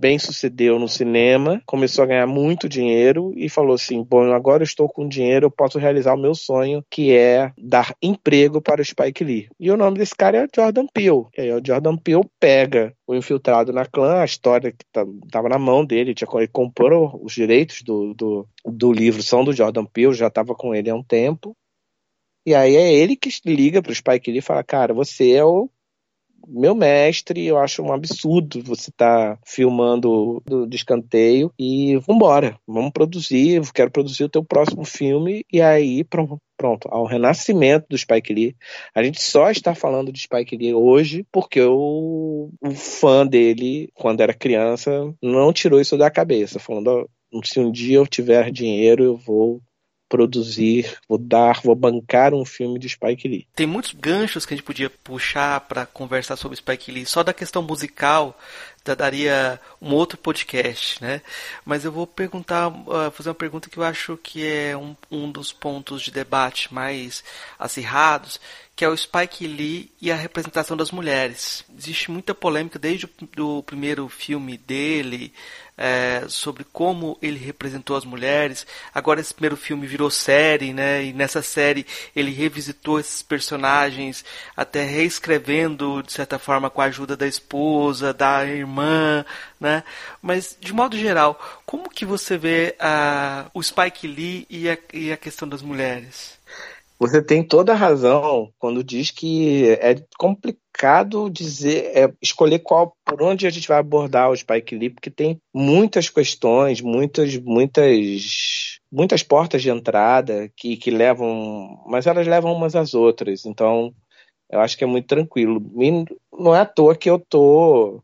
bem sucedeu no cinema, começou a ganhar muito dinheiro e falou assim: Bom, agora eu estou com dinheiro, eu posso realizar o meu sonho, que é dar emprego para o Spike Lee. E o nome desse cara é Jordan Peele. E aí o Jordan Peele pega o infiltrado na clã, a história que estava na mão dele, tinha, ele comprou os direitos do, do, do livro, são do Jordan Peele, já estava com ele há um tempo. E aí é ele que liga para o Spike Lee e fala: Cara, você é o meu mestre, eu acho um absurdo você estar tá filmando do, do escanteio e vambora, vamos produzir, quero produzir o teu próximo filme e aí pronto, pronto, ao renascimento do Spike Lee. A gente só está falando de Spike Lee hoje porque o, o fã dele, quando era criança, não tirou isso da cabeça, falando, se um dia eu tiver dinheiro, eu vou produzir, vou dar, vou bancar um filme de Spike Lee. Tem muitos ganchos que a gente podia puxar para conversar sobre Spike Lee. Só da questão musical daria um outro podcast, né? Mas eu vou perguntar, uh, fazer uma pergunta que eu acho que é um, um dos pontos de debate mais acirrados, que é o Spike Lee e a representação das mulheres. Existe muita polêmica desde o primeiro filme dele, é, sobre como ele representou as mulheres. Agora esse primeiro filme virou série, né? E nessa série ele revisitou esses personagens, até reescrevendo de certa forma com a ajuda da esposa, da irmã, né? Mas de modo geral, como que você vê a, o Spike Lee e a, e a questão das mulheres? Você tem toda a razão quando diz que é complicado dizer, é, escolher qual, por onde a gente vai abordar o Spike Lee, porque tem muitas questões, muitas, muitas, muitas portas de entrada que, que levam, mas elas levam umas às outras. Então, eu acho que é muito tranquilo. E não é à toa que eu tô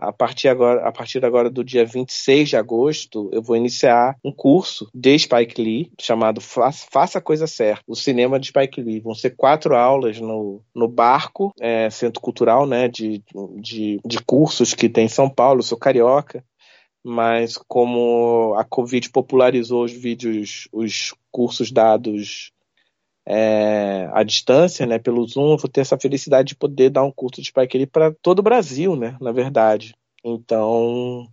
a partir agora, a partir agora do dia 26 de agosto, eu vou iniciar um curso de Spike Lee chamado Faça a Coisa Certa, o cinema de Spike Lee. Vão ser quatro aulas no, no Barco, é, Centro Cultural, né, de, de, de cursos que tem em São Paulo. Eu sou carioca, mas como a Covid popularizou os vídeos, os cursos dados é, à distância, né, pelo Zoom, eu vou ter essa felicidade de poder dar um curso de Spike Lee para todo o Brasil, né, na verdade. Então,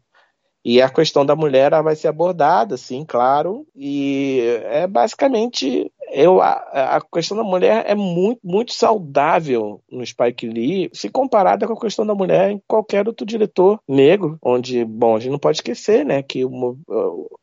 e a questão da mulher vai ser abordada, sim, claro. E é basicamente eu, a, a, questão da mulher é muito, muito saudável no Spike Lee, se comparada com a questão da mulher em qualquer outro diretor negro, onde, bom, a gente não pode esquecer, né, que uma,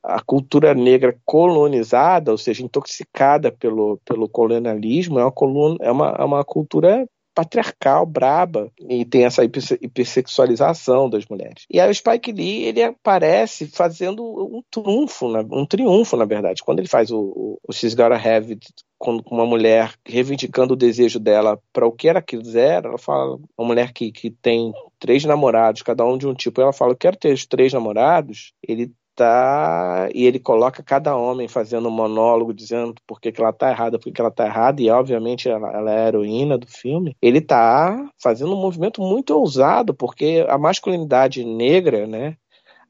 a cultura negra colonizada, ou seja, intoxicada pelo, pelo colonialismo, é uma, coluna, é uma, é uma cultura patriarcal, braba, e tem essa hipersexualização das mulheres. E aí o Spike Lee, ele aparece fazendo um triunfo, um triunfo, na verdade. Quando ele faz o, o She's Gotta Have com uma mulher reivindicando o desejo dela para o que ela quiser, ela fala, uma mulher que, que tem três namorados, cada um de um tipo, ela fala, eu quero ter os três namorados, ele tá e ele coloca cada homem fazendo um monólogo dizendo por que, que ela tá errada, por que, que ela tá errada e obviamente ela, ela, é a heroína do filme. Ele tá fazendo um movimento muito ousado porque a masculinidade negra, né?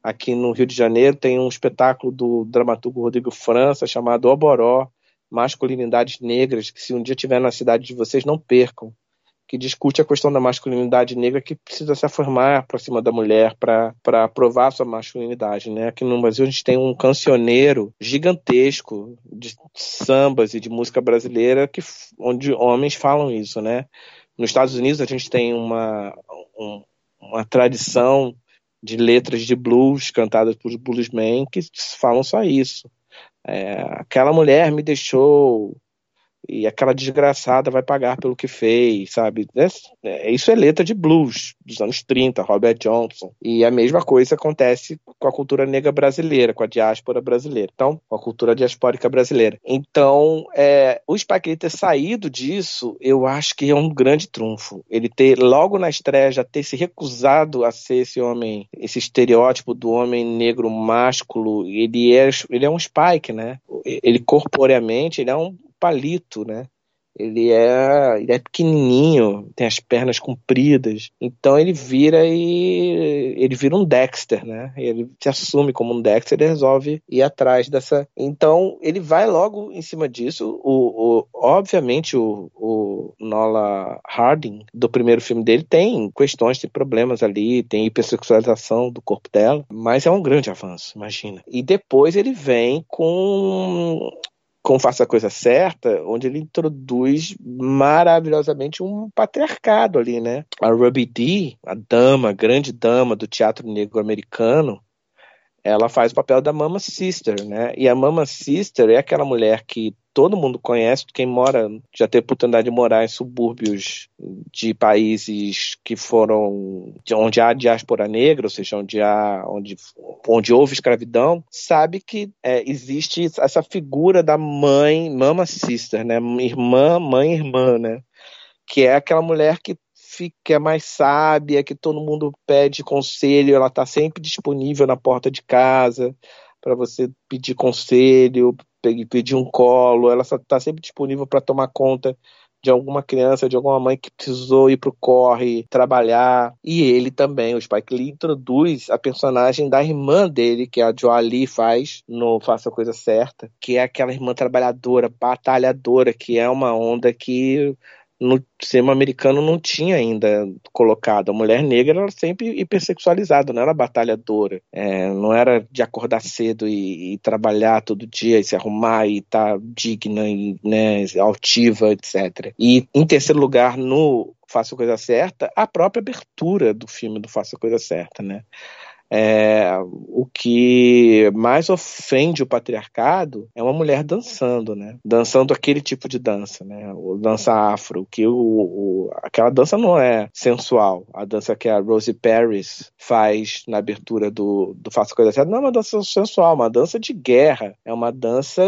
Aqui no Rio de Janeiro tem um espetáculo do dramaturgo Rodrigo França chamado Oboró, Masculinidades Negras, que se um dia tiver na cidade de vocês não percam que discute a questão da masculinidade negra que precisa se afirmar para cima da mulher para provar sua masculinidade. Né? Aqui no Brasil a gente tem um cancioneiro gigantesco de sambas e de música brasileira que, onde homens falam isso. Né? Nos Estados Unidos a gente tem uma, um, uma tradição de letras de blues cantadas por bluesmen que falam só isso. É, aquela mulher me deixou e aquela desgraçada vai pagar pelo que fez, sabe? É, é, isso é letra de blues dos anos 30, Robert Johnson. E a mesma coisa acontece com a cultura negra brasileira, com a diáspora brasileira. Então, com a cultura diaspórica brasileira. Então, é, o Spike Lee ter saído disso, eu acho que é um grande trunfo. Ele ter, logo na estreia, já ter se recusado a ser esse homem, esse estereótipo do homem negro másculo, ele é, ele é um Spike, né? Ele corporeamente, ele é um palito, né? Ele é, ele é pequenininho, tem as pernas compridas. Então ele vira e ele vira um Dexter, né? Ele se assume como um Dexter e resolve ir atrás dessa. Então ele vai logo em cima disso. O, o obviamente o, o Nola Harding do primeiro filme dele tem questões, tem problemas ali, tem hipersexualização do corpo dela, mas é um grande avanço, imagina. E depois ele vem com com Faça a Coisa Certa, onde ele introduz maravilhosamente um patriarcado ali, né? A Ruby Dee, a dama, a grande dama do teatro negro americano, ela faz o papel da Mama Sister, né? E a Mama Sister é aquela mulher que todo mundo conhece, quem mora, já teve oportunidade de morar em subúrbios de países que foram, onde há diáspora negra, ou seja, onde, há, onde, onde houve escravidão, sabe que é, existe essa figura da mãe, Mama Sister, né? Irmã, mãe, irmã, né? Que é aquela mulher que que é mais sábia, que todo mundo pede conselho, ela está sempre disponível na porta de casa para você pedir conselho, pedir um colo, ela está sempre disponível para tomar conta de alguma criança, de alguma mãe que precisou ir pro corre, trabalhar. E ele também, o Spike Lee, introduz a personagem da irmã dele, que a Joa Lee faz no Faça a Coisa Certa, que é aquela irmã trabalhadora, batalhadora, que é uma onda que no cinema americano não tinha ainda colocado. A mulher negra era sempre hipersexualizada, não era batalhadora. É, não era de acordar cedo e, e, trabalhar todo dia e se arrumar e estar tá digna e né, altiva, etc. E em terceiro lugar, no Faça a Coisa Certa, a própria abertura do filme do Faça a Coisa Certa, né? É, o que mais ofende o patriarcado é uma mulher dançando, né? Dançando aquele tipo de dança, né? O dança afro, que o, o, aquela dança não é sensual. A dança que a Rosie Paris faz na abertura do, do Faça Coisa Certa não é uma dança sensual, é uma dança de guerra. É uma dança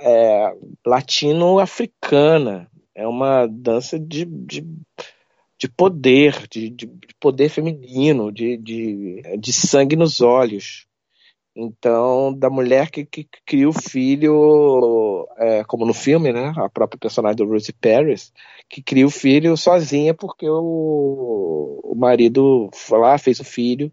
é, latino-africana. É uma dança de, de de poder, de, de poder feminino, de, de, de sangue nos olhos. Então, da mulher que, que cria o filho, é, como no filme, né? A própria personagem do Rosie Paris, que cria o filho sozinha porque o, o marido foi lá, fez o filho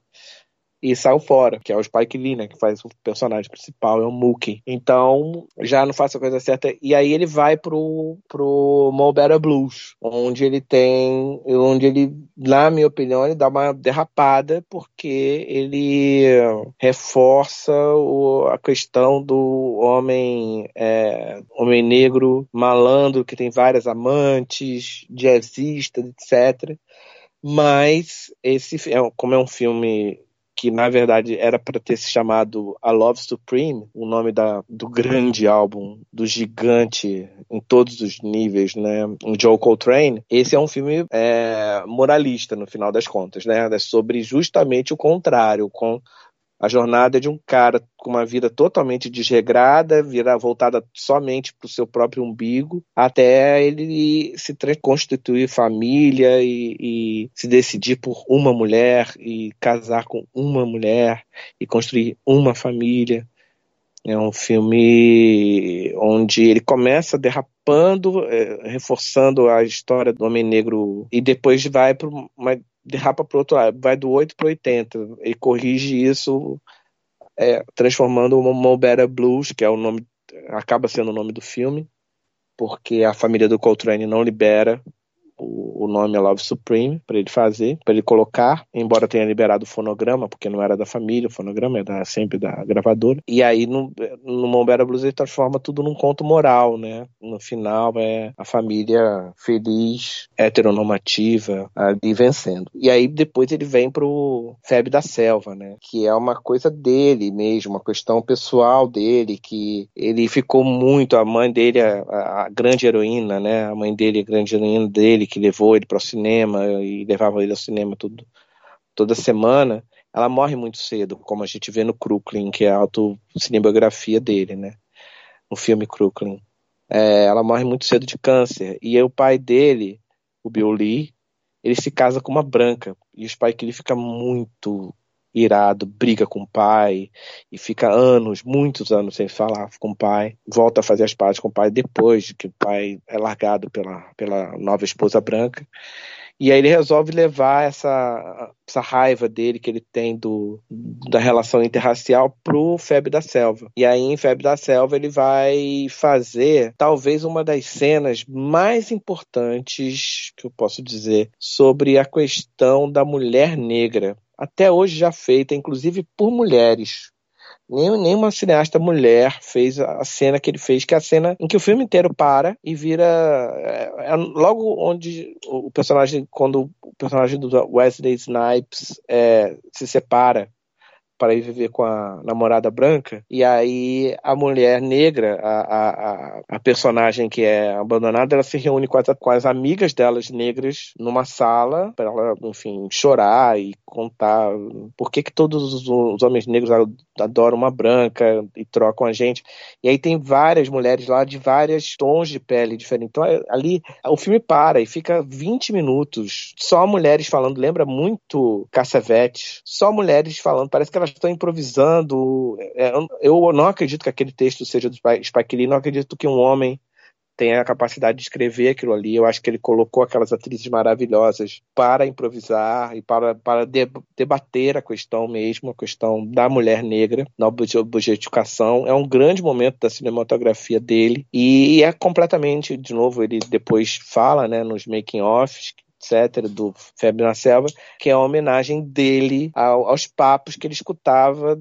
e saiu fora, que é o Spike Lee, né, que faz o personagem principal, é o Mookie. Então, já não faz a coisa certa. E aí ele vai pro, pro Better Blues, onde ele tem, onde ele, na minha opinião, ele dá uma derrapada, porque ele reforça o, a questão do homem, é, homem negro, malandro, que tem várias amantes, jazzista, etc. Mas esse, é, como é um filme que na verdade era para ter se chamado A Love Supreme, o nome da, do grande álbum, do gigante em todos os níveis, né? O Joe Coltrane. Esse é um filme é, moralista no final das contas, né? É sobre justamente o contrário, com a jornada de um cara com uma vida totalmente desregrada, virar voltada somente para o seu próprio umbigo, até ele se constituir família e, e, se decidir por uma mulher e casar com uma mulher e construir uma família. É um filme onde ele começa derrapando, é, reforçando a história do homem negro e depois vai para uma derrapa para outro lado, vai do 8 para 80. Ele corrige isso, é, transformando o Mo Blues, que é o nome, acaba sendo o nome do filme, porque a família do Coltrane não libera o, nome é Love Supreme para ele fazer, para ele colocar, embora tenha liberado o fonograma, porque não era da família, o fonograma é da, sempre da gravadora. E aí no, no Mombera Blues ele transforma tudo num conto moral, né? No final é a família feliz, heteronormativa, ali vencendo. E aí depois ele vem pro Febre da Selva, né? Que é uma coisa dele mesmo, uma questão pessoal dele, que ele ficou muito, a mãe dele, a, a grande heroína, né? A mãe dele, a grande heroína dele, que levou ele para o cinema e levava ele ao cinema tudo, toda semana, ela morre muito cedo, como a gente vê no Crooklyn, que é a autocinebiografia dele, né? No filme Crooklyn. É, ela morre muito cedo de câncer. E aí, o pai dele, o Bill Lee, ele se casa com uma branca. E o Spike Lee fica muito irado, briga com o pai e fica anos, muitos anos sem falar com o pai. Volta a fazer as pazes com o pai depois que o pai é largado pela, pela nova esposa branca. E aí ele resolve levar essa, essa raiva dele que ele tem do, da relação interracial pro Febre da Selva. E aí em Febre da Selva ele vai fazer talvez uma das cenas mais importantes que eu posso dizer sobre a questão da mulher negra até hoje já feita, inclusive por mulheres. Nem, nenhuma cineasta mulher fez a cena que ele fez, que é a cena em que o filme inteiro para e vira. É, é logo onde o personagem, quando o personagem do Wesley Snipes é, se separa para ir viver com a namorada branca. E aí a mulher negra, a, a, a personagem que é abandonada, ela se reúne com as, com as amigas delas negras numa sala para ela, enfim, chorar e contar por que, que todos os, homens negros adoram uma branca e trocam a gente. E aí tem várias mulheres lá de vários tons de pele diferentes. Então ali o filme para e fica 20 minutos só mulheres falando. Lembra muito Cassavetes. Só mulheres falando. Parece que elas estão improvisando. É, eu não acredito que aquele texto seja do Spike Lee, não acredito que um homem tenha a capacidade de escrever aquilo ali. Eu acho que ele colocou aquelas atrizes maravilhosas para improvisar e para, para debater a questão mesmo, a questão da mulher negra na objetificação. É um grande momento da cinematografia dele e é completamente, de novo, ele depois fala né, nos making-offs etc., do Febre na Selva, que é a homenagem dele ao, aos papos que ele escutava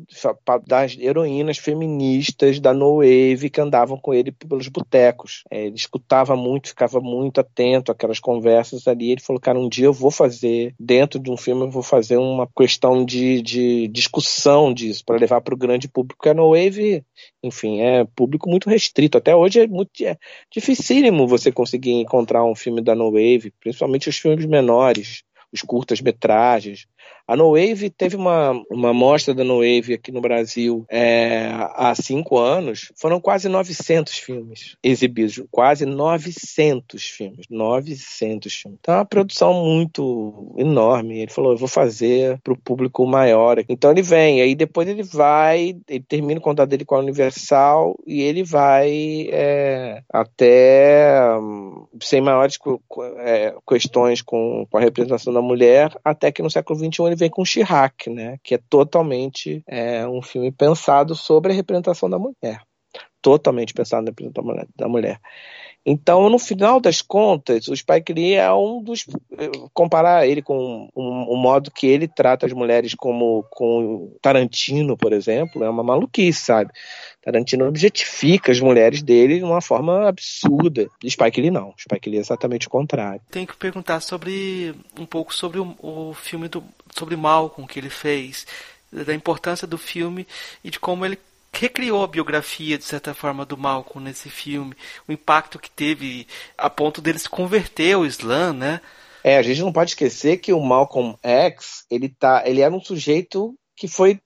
das heroínas feministas da No Wave que andavam com ele pelos botecos. É, ele escutava muito, ficava muito atento àquelas conversas ali. Ele falou, cara, um dia eu vou fazer, dentro de um filme, eu vou fazer uma questão de, de discussão disso, para levar para o grande público. A No Wave, enfim, é público muito restrito. Até hoje é muito é dificílimo você conseguir encontrar um filme da No Wave, principalmente os filmes filmes menores, os curtas-metragens. A No Wave teve uma, uma mostra da No Wave aqui no Brasil é, há cinco anos. Foram quase 900 filmes exibidos. Quase 900 filmes. 900 filmes. Então é uma produção muito enorme. Ele falou: eu vou fazer para o público maior. Então ele vem. Aí depois ele vai, ele termina o contato dele com a Universal e ele vai é, até sem maiores é, questões com, com a representação da mulher, até que no século XXI ele vem com Chirac, né, que é totalmente é, um filme pensado sobre a representação da mulher. Totalmente pensado na representação da mulher. Então, no final das contas, o Spike Lee é um dos. Comparar ele com o um, um modo que ele trata as mulheres como com Tarantino, por exemplo, é uma maluquice, sabe? Tarantino objetifica as mulheres dele de uma forma absurda. Spike Lee não. Spike Lee é exatamente o contrário. Tenho que perguntar sobre um pouco sobre o, o filme do sobre Malcolm que ele fez, da importância do filme e de como ele recriou a biografia, de certa forma, do Malcolm nesse filme, o impacto que teve a ponto dele se converter ao Islã, né? É, a gente não pode esquecer que o Malcolm X, ele, tá, ele era um sujeito que foi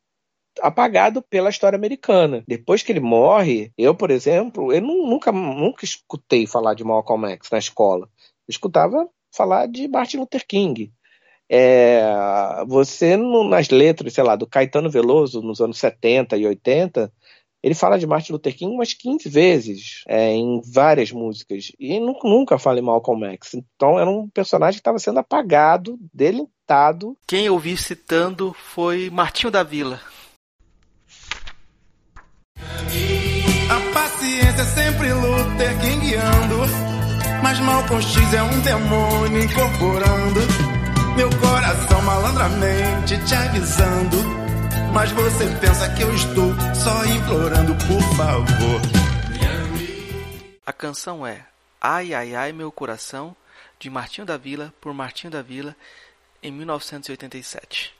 apagado pela história americana. Depois que ele morre, eu, por exemplo, eu nunca, nunca escutei falar de Malcolm X na escola. Eu escutava falar de Martin Luther King. É, você, no, nas letras, sei lá, do Caetano Veloso, nos anos 70 e 80, ele fala de Martin Luther King umas 15 vezes, é, em várias músicas, e nunca, nunca fala em Malcolm X. Então era um personagem que estava sendo apagado, delitado. Quem eu vi citando foi Martinho da Vila. A paciência é sempre Luther King guiando, mas Malcolm X é um demônio incorporando. Meu coração malandramente te avisando. Mas você pensa que eu estou só implorando, por favor. A canção é Ai Ai Ai Meu Coração, de Martinho da Vila, por Martinho da Vila, em 1987.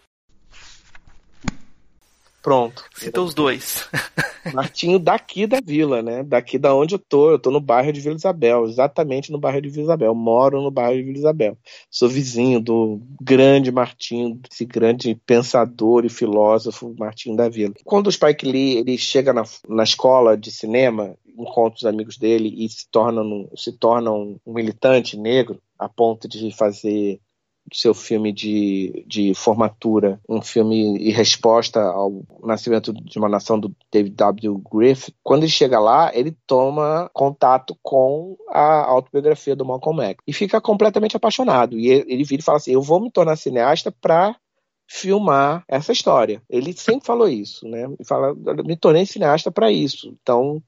Pronto. Citou os dois. Martinho daqui da vila, né? Daqui da onde eu tô. Eu tô no bairro de Vila Isabel, exatamente no bairro de Vila Isabel. Moro no bairro de Vila Isabel. Sou vizinho do grande Martinho, esse grande pensador e filósofo Martinho da Vila. Quando o Spike Lee ele chega na, na escola de cinema, encontra os amigos dele e se torna, um, se torna um militante negro, a ponto de fazer seu filme de, de formatura, um filme em resposta ao nascimento de uma nação do David W. Griffith, quando ele chega lá, ele toma contato com a autobiografia do Malcolm X e fica completamente apaixonado. E ele vira e fala assim: Eu vou me tornar cineasta para filmar essa história. Ele sempre falou isso, né? Ele fala: Me tornei cineasta para isso. Então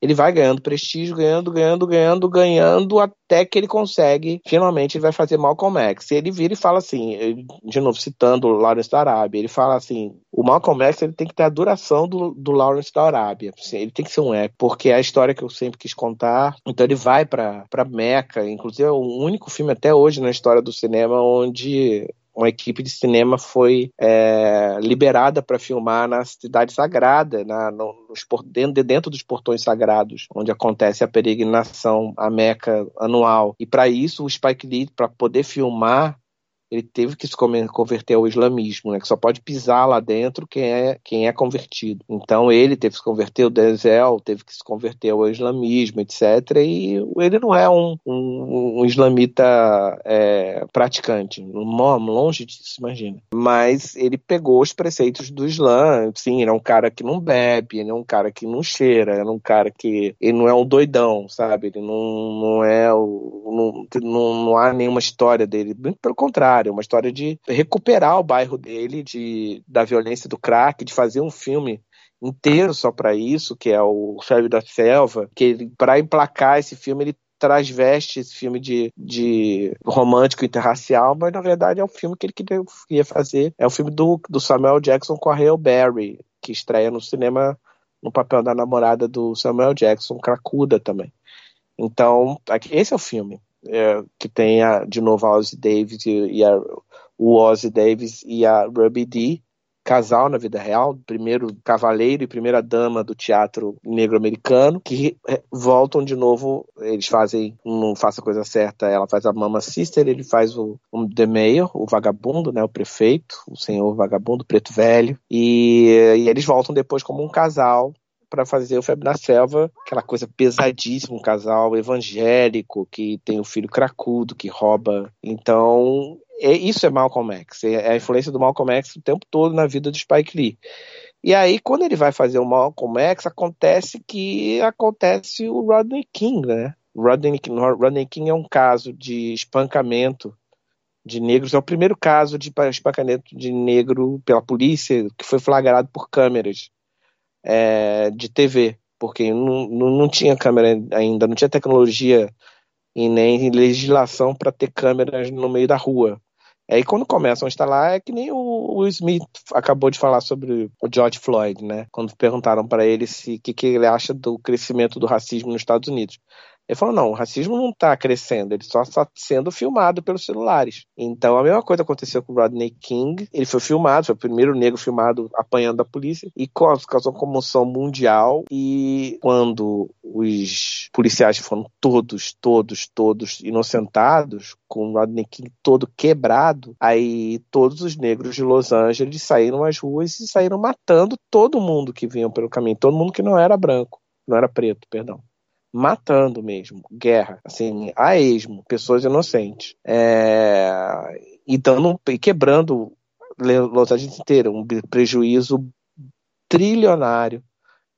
ele vai ganhando prestígio, ganhando, ganhando, ganhando, ganhando, até que ele consegue, finalmente ele vai fazer Malcolm X. E ele vira e fala assim, de novo citando o Lawrence da Arábia, ele fala assim, o Malcolm X ele tem que ter a duração do, do Lawrence da Arábia, assim, ele tem que ser um épico, porque é a história que eu sempre quis contar. Então ele vai para Meca, inclusive é o único filme até hoje na história do cinema onde uma equipe de cinema foi é, liberada para filmar na cidade sagrada, na, no, nos, dentro, dentro dos portões sagrados, onde acontece a peregrinação, a Meca anual. E para isso, o Spike Lee, para poder filmar ele teve que se converter ao islamismo, né? Que só pode pisar lá dentro quem é, quem é convertido. Então ele teve que se converter, o Denzel teve que se converter ao islamismo, etc. E ele não é um, um, um islamita é, praticante, longe disso, imagina. Mas ele pegou os preceitos do Islã, sim, ele é um cara que não bebe, ele é um cara que não cheira, ele é um cara que ele não é um doidão, sabe? Ele não, não é o não, não, não há nenhuma história dele, pelo contrário é uma história de recuperar o bairro dele de, da violência do crack, de fazer um filme inteiro só para isso, que é o Febre da Selva, que para emplacar esse filme ele traz veste esse filme de, de romântico interracial, mas na verdade é um filme que ele queria fazer. É o um filme do, do Samuel Jackson com a Hale Berry, que estreia no cinema no papel da namorada do Samuel Jackson, cracuda também. Então, esse é o filme é, que tem a, de novo a Ozzy Davis e, e a, o Ozzy Davis e a Ruby Dee casal na vida real, primeiro cavaleiro e primeira dama do teatro negro americano, que é, voltam de novo, eles fazem, não faça a coisa certa, ela faz a Mama Sister, ele faz o, o The Mayor, o vagabundo, né, o prefeito, o senhor vagabundo, preto velho, e, e eles voltam depois como um casal para fazer o Febre na Selva, aquela coisa pesadíssima, um casal evangélico que tem o um filho cracudo, que rouba. Então, é, isso é Malcolm X, é a influência do Malcolm X o tempo todo na vida do Spike Lee. E aí, quando ele vai fazer o Malcolm X, acontece que acontece o Rodney King, né? Rodney, Rodney King é um caso de espancamento de negros, é o primeiro caso de espancamento de negro pela polícia que foi flagrado por câmeras é, de TV, porque não, não, tinha câmera ainda, não tinha tecnologia e nem legislação para ter câmeras no meio da rua. Aí quando começam a instalar, é que nem o Will Smith acabou de falar sobre o George Floyd, né? Quando perguntaram para ele se o que, que ele acha do crescimento do racismo nos Estados Unidos. Ele falou: não, o racismo não está crescendo, ele só está sendo filmado pelos celulares. Então a mesma coisa aconteceu com o Rodney King. Ele foi filmado, foi o primeiro negro filmado apanhando a polícia e causou comoção mundial. E quando os policiais foram todos, todos, todos inocentados, com o Rodney King todo quebrado, aí todos os negros de Los Angeles saíram às ruas e saíram matando todo mundo que vinha pelo caminho, todo mundo que não era branco, não era preto, perdão matando mesmo, guerra, assim, a esmo, pessoas inocentes, é, e dando, e quebrando Los Angeles inteira, um prejuízo trilionário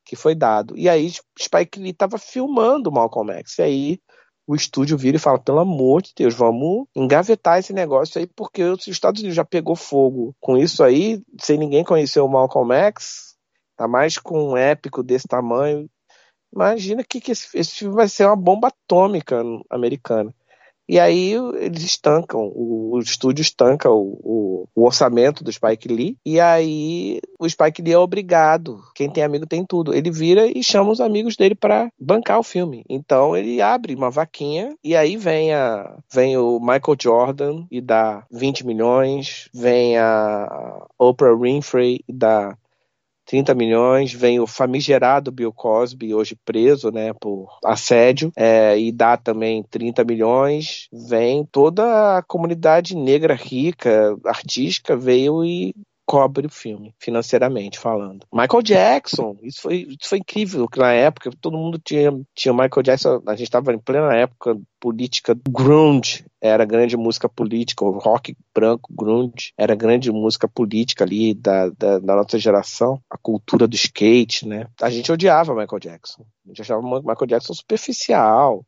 que foi dado. E aí Spike Lee estava filmando Malcolm X, e aí o estúdio vira e fala, pelo amor de Deus, vamos engavetar esse negócio aí, porque os Estados Unidos já pegou fogo com isso aí, sem ninguém conhecer o Malcolm X, tá mais com um épico desse tamanho, Imagina que, que esse, esse filme vai ser uma bomba atômica americana. E aí eles estancam, o, o estúdio estanca o, o, o, orçamento do Spike Lee, e aí o Spike Lee é obrigado, quem tem amigo tem tudo. Ele vira e chama os amigos dele para bancar o filme. Então ele abre uma vaquinha, e aí vem, a, vem o Michael Jordan e dá 20 milhões, vem a Oprah Winfrey e dá 30 milhões, vem o famigerado Bill Cosby, hoje preso, né, por assédio, é, e dá também 30 milhões, vem toda a comunidade negra rica, artística, veio e cobre o filme, financeiramente falando. Michael Jackson, isso foi, isso foi incrível, que na época todo mundo tinha, tinha Michael Jackson, a gente estava em plena época política grunge, era grande música política, o rock branco grunge, era grande música política ali da, da, da nossa geração, a cultura do skate, né? A gente odiava Michael Jackson, a gente achava Michael Jackson superficial,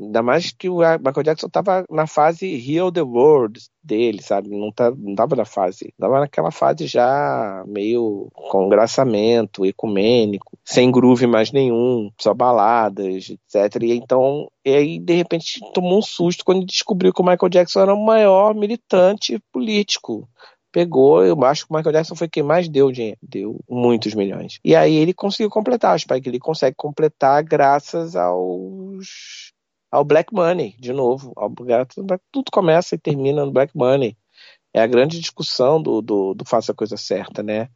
Ainda mais que o Michael Jackson estava na fase Heal the World dele, sabe? Não, tá, não tava na fase. Tava naquela fase já meio congraçamento, ecumênico, sem groove mais nenhum, só baladas, etc. E então, e aí, de repente, tomou um susto quando descobriu que o Michael Jackson era o maior militante político pegou, eu acho que o Michael Jackson foi quem mais deu dinheiro, deu muitos milhões. E aí ele conseguiu completar, acho que ele consegue completar graças aos ao Black Money, de novo. Tudo começa e termina no Black Money. É a grande discussão do, do, do Faça a Coisa Certa, né?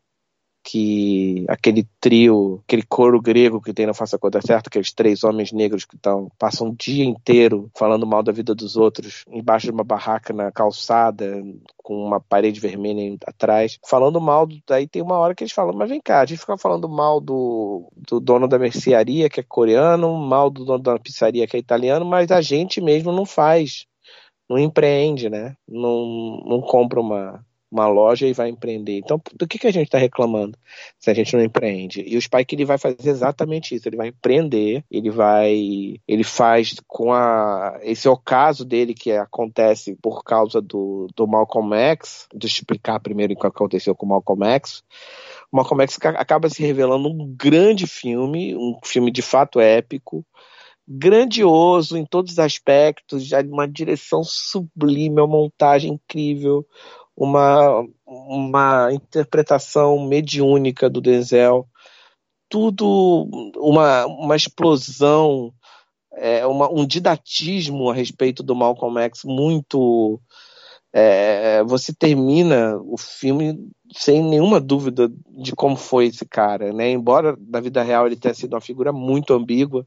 Que aquele trio, aquele coro grego que tem na Faça a Coisa Certa, aqueles três homens negros que tão, passam o dia inteiro falando mal da vida dos outros, embaixo de uma barraca na calçada, com uma parede vermelha atrás, falando mal, daí tem uma hora que eles falam, mas vem cá, a gente fica falando mal do, do dono da mercearia, que é coreano, mal do dono da pizzaria, que é italiano, mas a gente mesmo não faz, não empreende, né? Não, não compra uma, uma loja e vai empreender. Então, do que, que a gente está reclamando se a gente não empreende? E o Spike ele vai fazer exatamente isso. Ele vai empreender, ele vai, ele faz com a esse ocaso dele que acontece por causa do, do Malcolm X. Deixa eu explicar primeiro o que aconteceu com o Malcolm X. O Malcolm X acaba se revelando um grande filme, um filme de fato épico grandioso em todos os aspectos, já uma direção sublime, uma montagem incrível, uma, uma interpretação mediúnica do Denzel, tudo uma, uma explosão, é, uma, um didatismo a respeito do Malcolm X muito é, você termina o filme sem nenhuma dúvida de como foi esse cara, né? Embora na vida real ele tenha sido uma figura muito ambígua,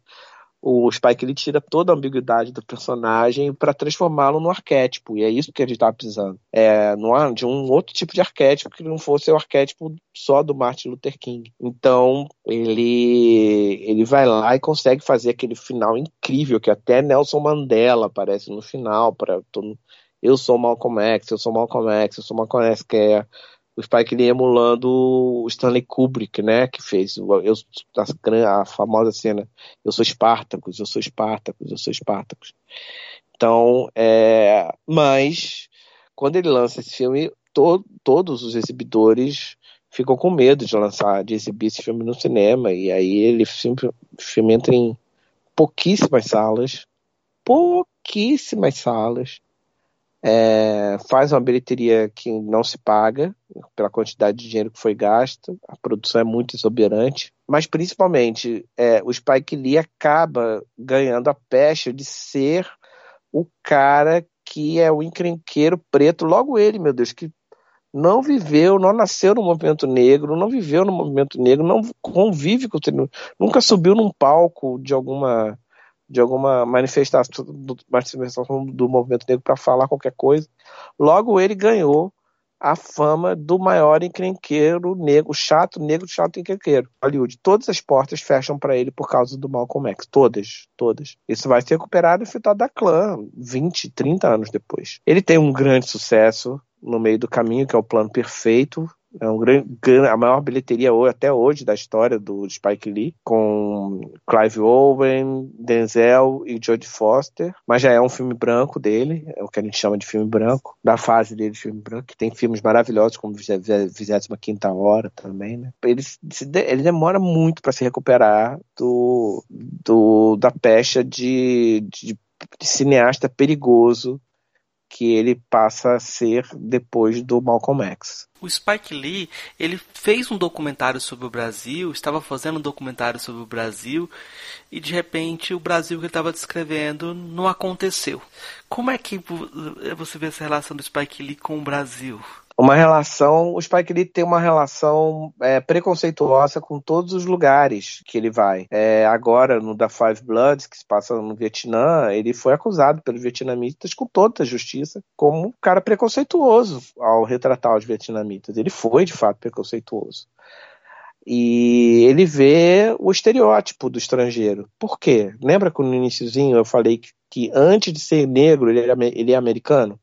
o Spike ele tira toda a ambiguidade do personagem para transformá-lo no arquétipo, e é isso que a gente estava precisando. É, de um outro tipo de arquétipo que não fosse o arquétipo só do Martin Luther King. Então, ele ele vai lá e consegue fazer aquele final incrível que até Nelson Mandela aparece no final para eu sou Malcolm X, eu sou Malcolm X, eu sou Malcolm X, que é o Spike Lee emulando o Stanley Kubrick, né, que fez eu, a, a famosa cena Eu sou Espartacus, eu sou Espartacus, eu sou Espartacus. Então, é, mas quando ele lança esse filme, to, todos os exibidores ficam com medo de lançar, de exibir esse filme no cinema, e aí ele sempre, o filme entra em pouquíssimas salas, pouquíssimas salas, é, faz uma bilheteria que não se paga pela quantidade de dinheiro que foi gasto, a produção é muito exuberante, mas principalmente é, o Spike Lee acaba ganhando a pecha de ser o cara que é o encrenqueiro preto, logo ele, meu Deus, que não viveu, não nasceu no movimento negro, não viveu no movimento negro, não convive com o nunca subiu num palco de alguma de alguma manifestação do, manifestação do movimento negro para falar qualquer coisa. Logo ele ganhou a fama do maior encrenqueiro negro, chato, negro, chato encrenqueiro. Hollywood. Todas as portas fecham para ele por causa do Malcolm X. Todas, todas. Isso vai ser recuperado em Fitado da Clã 20, 30 anos depois. Ele tem um grande sucesso no meio do caminho, que é o plano perfeito, é um grande, a maior bilheteria até hoje da história do Spike Lee, com Clive Owen, Denzel e Jodie Foster, mas já é um filme branco dele, é o que a gente chama de filme branco, da fase dele de filme branco, que tem filmes maravilhosos como 25 Hora também, né? Ele, ele demora muito para se recuperar do, do da pecha de, de, de cineasta perigoso que ele passa a ser depois do Malcolm X. O Spike Lee, ele fez um documentário sobre o Brasil, estava fazendo um documentário sobre o Brasil e de repente o Brasil que ele estava descrevendo não aconteceu. Como é que você vê essa relação do Spike Lee com o Brasil? Uma relação. O Spike Lee tem uma relação é, preconceituosa com todos os lugares que ele vai. É, agora, no da Five Bloods, que se passa no Vietnã, ele foi acusado pelos vietnamitas com toda a justiça como um cara preconceituoso ao retratar os vietnamitas. Ele foi, de fato, preconceituoso. E ele vê o estereótipo do estrangeiro. Por quê? Lembra que no iníciozinho eu falei que, que antes de ser negro ele, era, ele é americano?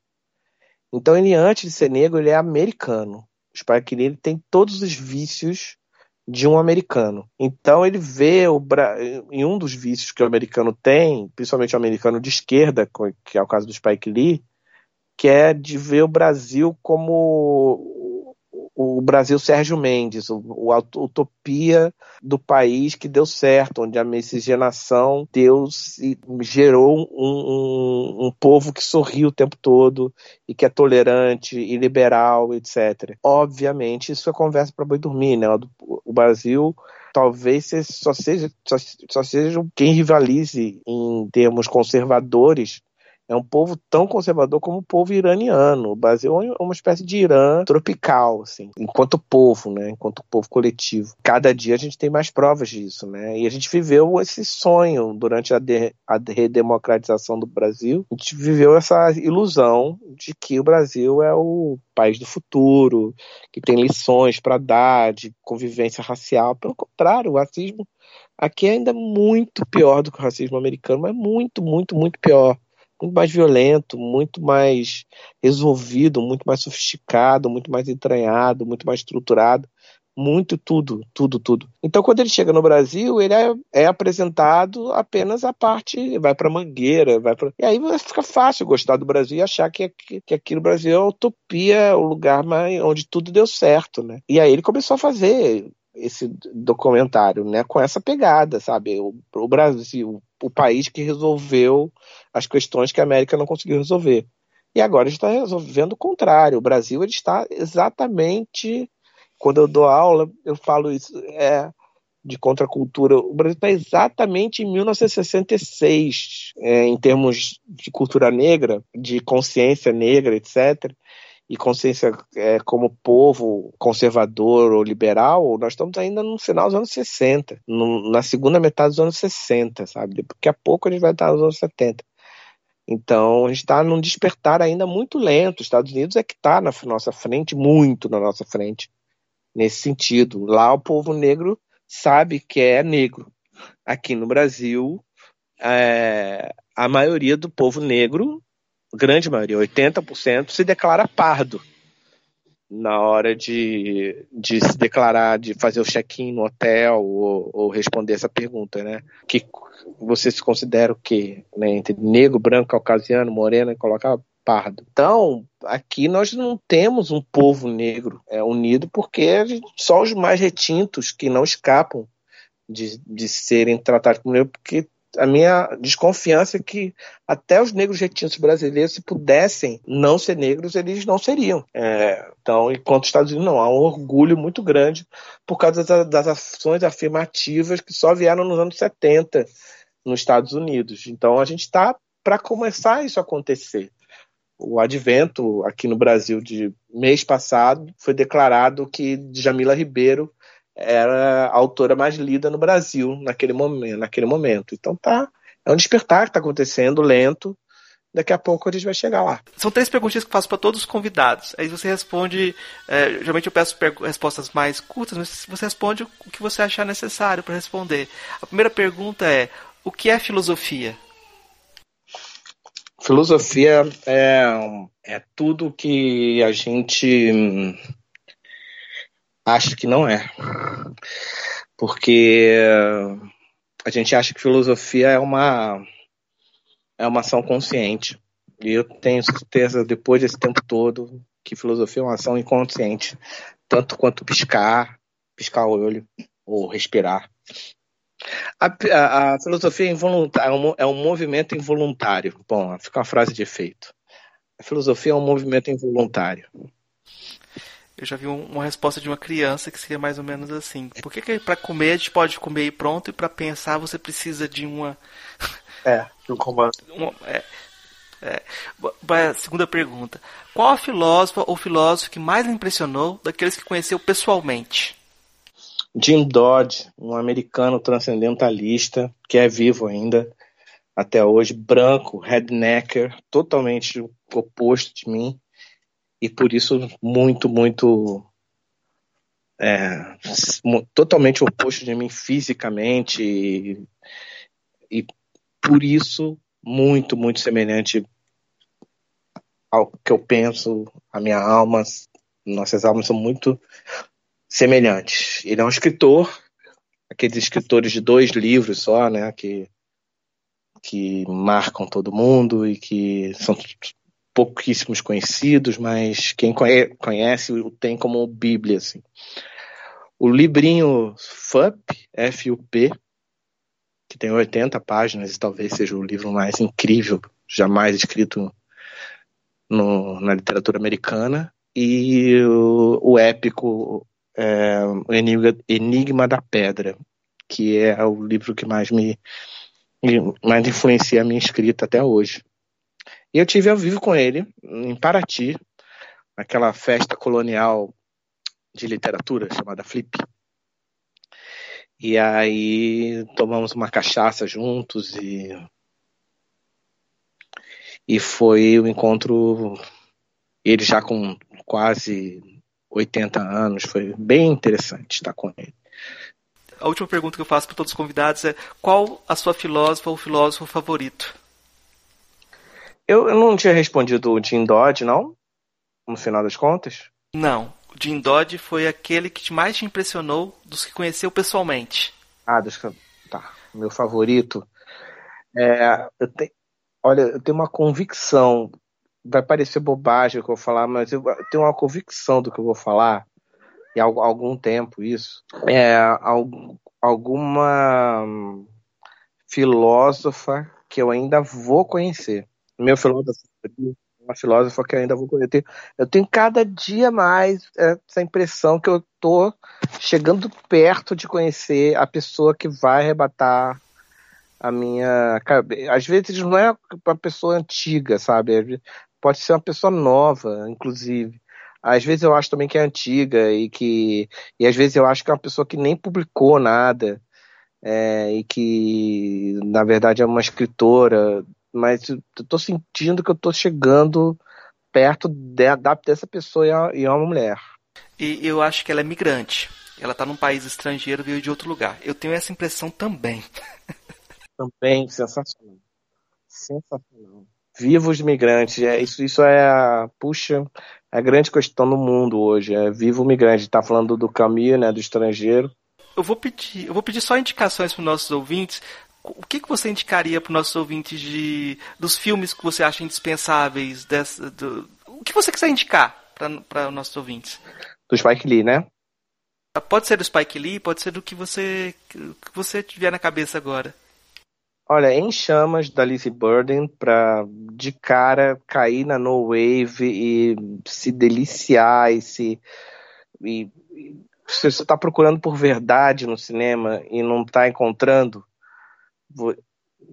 Então ele, antes de ser negro, ele é americano. O Spike Lee tem todos os vícios de um americano. Então ele vê o Bra... em um dos vícios que o americano tem, principalmente o americano de esquerda, que é o caso do Spike Lee, que é de ver o Brasil como o Brasil Sérgio Mendes, o, o, a utopia do país que deu certo, onde a miscigenação Deus gerou um, um, um povo que sorri o tempo todo e que é tolerante e liberal, etc. Obviamente, isso é conversa para boi dormir, né? O, o Brasil talvez só seja, só, só seja quem rivalize em termos conservadores é um povo tão conservador como o povo iraniano. O Brasil é uma espécie de Irã tropical, assim, enquanto povo, né? Enquanto povo coletivo. Cada dia a gente tem mais provas disso, né? E a gente viveu esse sonho durante a, de, a redemocratização do Brasil. A gente viveu essa ilusão de que o Brasil é o país do futuro, que tem lições para dar de convivência racial. Pelo contrário, o racismo aqui é ainda muito pior do que o racismo americano, mas muito, muito, muito pior muito mais violento, muito mais resolvido, muito mais sofisticado, muito mais entranhado, muito mais estruturado, muito tudo, tudo, tudo. Então, quando ele chega no Brasil, ele é, é apresentado apenas a parte, vai para Mangueira, vai para e aí fica fácil gostar do Brasil e achar que, que, que aqui no Brasil é a utopia, o lugar mais, onde tudo deu certo, né? E aí ele começou a fazer esse documentário, né, com essa pegada, sabe? O, o Brasil, o país que resolveu as questões que a América não conseguiu resolver. E agora está resolvendo o contrário. O Brasil ele está exatamente quando eu dou aula, eu falo isso, é de contracultura. O Brasil está exatamente em 1966, é, em termos de cultura negra, de consciência negra, etc. E consciência é, como povo conservador ou liberal, nós estamos ainda no final dos anos 60, no, na segunda metade dos anos 60, sabe? Daqui a pouco a gente vai estar nos anos 70. Então, a gente está num despertar ainda muito lento. Os Estados Unidos é que está na nossa frente, muito na nossa frente, nesse sentido. Lá, o povo negro sabe que é negro. Aqui no Brasil, é, a maioria do povo negro, grande maioria, 80%, se declara pardo na hora de, de se declarar, de fazer o check-in no hotel ou, ou, responder essa pergunta, né? Que você se considera o quê? Né? Entre negro, branco, caucasiano, moreno e colocar pardo. Então, aqui nós não temos um povo negro é, unido porque só os mais retintos que não escapam de, de serem tratados como negro, porque a minha desconfiança é que até os negros retintos brasileiros, se pudessem não ser negros, eles não seriam. É, então, enquanto os Estados Unidos não, há um orgulho muito grande por causa das, das ações afirmativas que só vieram nos anos 70 nos Estados Unidos. Então, a gente está para começar isso a acontecer o advento aqui no Brasil de mês passado foi declarado que Jamila Ribeiro era a autora mais lida no Brasil naquele momento, naquele momento. Então tá, é um despertar que está acontecendo lento. Daqui a pouco a gente vai chegar lá. São três perguntinhas que eu faço para todos os convidados. Aí você responde. É, geralmente eu peço respostas mais curtas, mas você responde o que você achar necessário para responder. A primeira pergunta é: o que é filosofia? Filosofia é, é tudo que a gente acha que não é. Porque a gente acha que filosofia é uma, é uma ação consciente. E eu tenho certeza, depois desse tempo todo, que filosofia é uma ação inconsciente. Tanto quanto piscar, piscar o olho, ou respirar. A, a, a filosofia é, é, um, é um movimento involuntário. Bom, fica uma frase de efeito. A filosofia é um movimento involuntário. Eu já vi uma resposta de uma criança que seria mais ou menos assim. Por que, que para comer a gente pode comer e pronto, e para pensar você precisa de uma. É, de um comando. Uma, é, é. Segunda pergunta. Qual a filósofa ou filósofo que mais lhe impressionou daqueles que conheceu pessoalmente? Jim Dodge, um americano transcendentalista que é vivo ainda até hoje, branco, rednecker, totalmente oposto de mim e por isso muito, muito é, totalmente oposto de mim fisicamente e, e por isso muito, muito semelhante ao que eu penso, a minha alma, nossas almas são muito semelhantes. Ele é um escritor, aqueles escritores de dois livros só, né, que, que marcam todo mundo e que são pouquíssimos conhecidos, mas quem conhece o tem como Bíblia. Assim. O livrinho FUP, F-U-P, que tem 80 páginas e talvez seja o livro mais incrível jamais escrito no, na literatura americana, e o, o épico é, o Enigma, Enigma da Pedra, que é o livro que mais me mais influencia a minha escrita até hoje. E eu tive ao vivo com ele em Paraty, naquela festa colonial de literatura chamada Flip. E aí tomamos uma cachaça juntos e e foi o um encontro ele já com quase 80 anos. Foi bem interessante estar com ele. A última pergunta que eu faço para todos os convidados é: qual a sua filósofa ou filósofo favorito? Eu, eu não tinha respondido o Jim Dodge, não? No final das contas? Não. O Jim Dodge foi aquele que mais te impressionou dos que conheceu pessoalmente. Ah, dos que. Tá. Meu favorito. É, eu te... Olha, eu tenho uma convicção vai parecer bobagem o que eu vou falar, mas eu tenho uma convicção do que eu vou falar, e há algum tempo isso, é alguma filósofa que eu ainda vou conhecer. Meu filósofo uma filósofa que ainda vou conhecer. Eu tenho cada dia mais essa impressão que eu tô chegando perto de conhecer a pessoa que vai arrebatar a minha às vezes não é uma pessoa antiga sabe pode ser uma pessoa nova inclusive às vezes eu acho também que é antiga e que e às vezes eu acho que é uma pessoa que nem publicou nada é, e que na verdade é uma escritora mas eu tô sentindo que eu tô chegando perto de, dessa pessoa e é uma mulher. E eu acho que ela é migrante. Ela está num país estrangeiro, veio de outro lugar. Eu tenho essa impressão também. Também, sensacional. Sensacional. Viva os migrantes. É, isso, isso é a, puxa, a grande questão no mundo hoje. É viva o migrante. Está falando do caminho, né, do estrangeiro. Eu vou pedir, eu vou pedir só indicações para os nossos ouvintes o que, que você indicaria para os nossos ouvintes de, dos filmes que você acha indispensáveis? Dessa, do, o que você quiser indicar para os nossos ouvintes? Do Spike Lee, né? Pode ser do Spike Lee, pode ser do que você, que você tiver na cabeça agora. Olha, Em Chamas, da Lizzie Burden, para de cara cair na No Wave e se deliciar e se. E, se você está procurando por verdade no cinema e não está encontrando,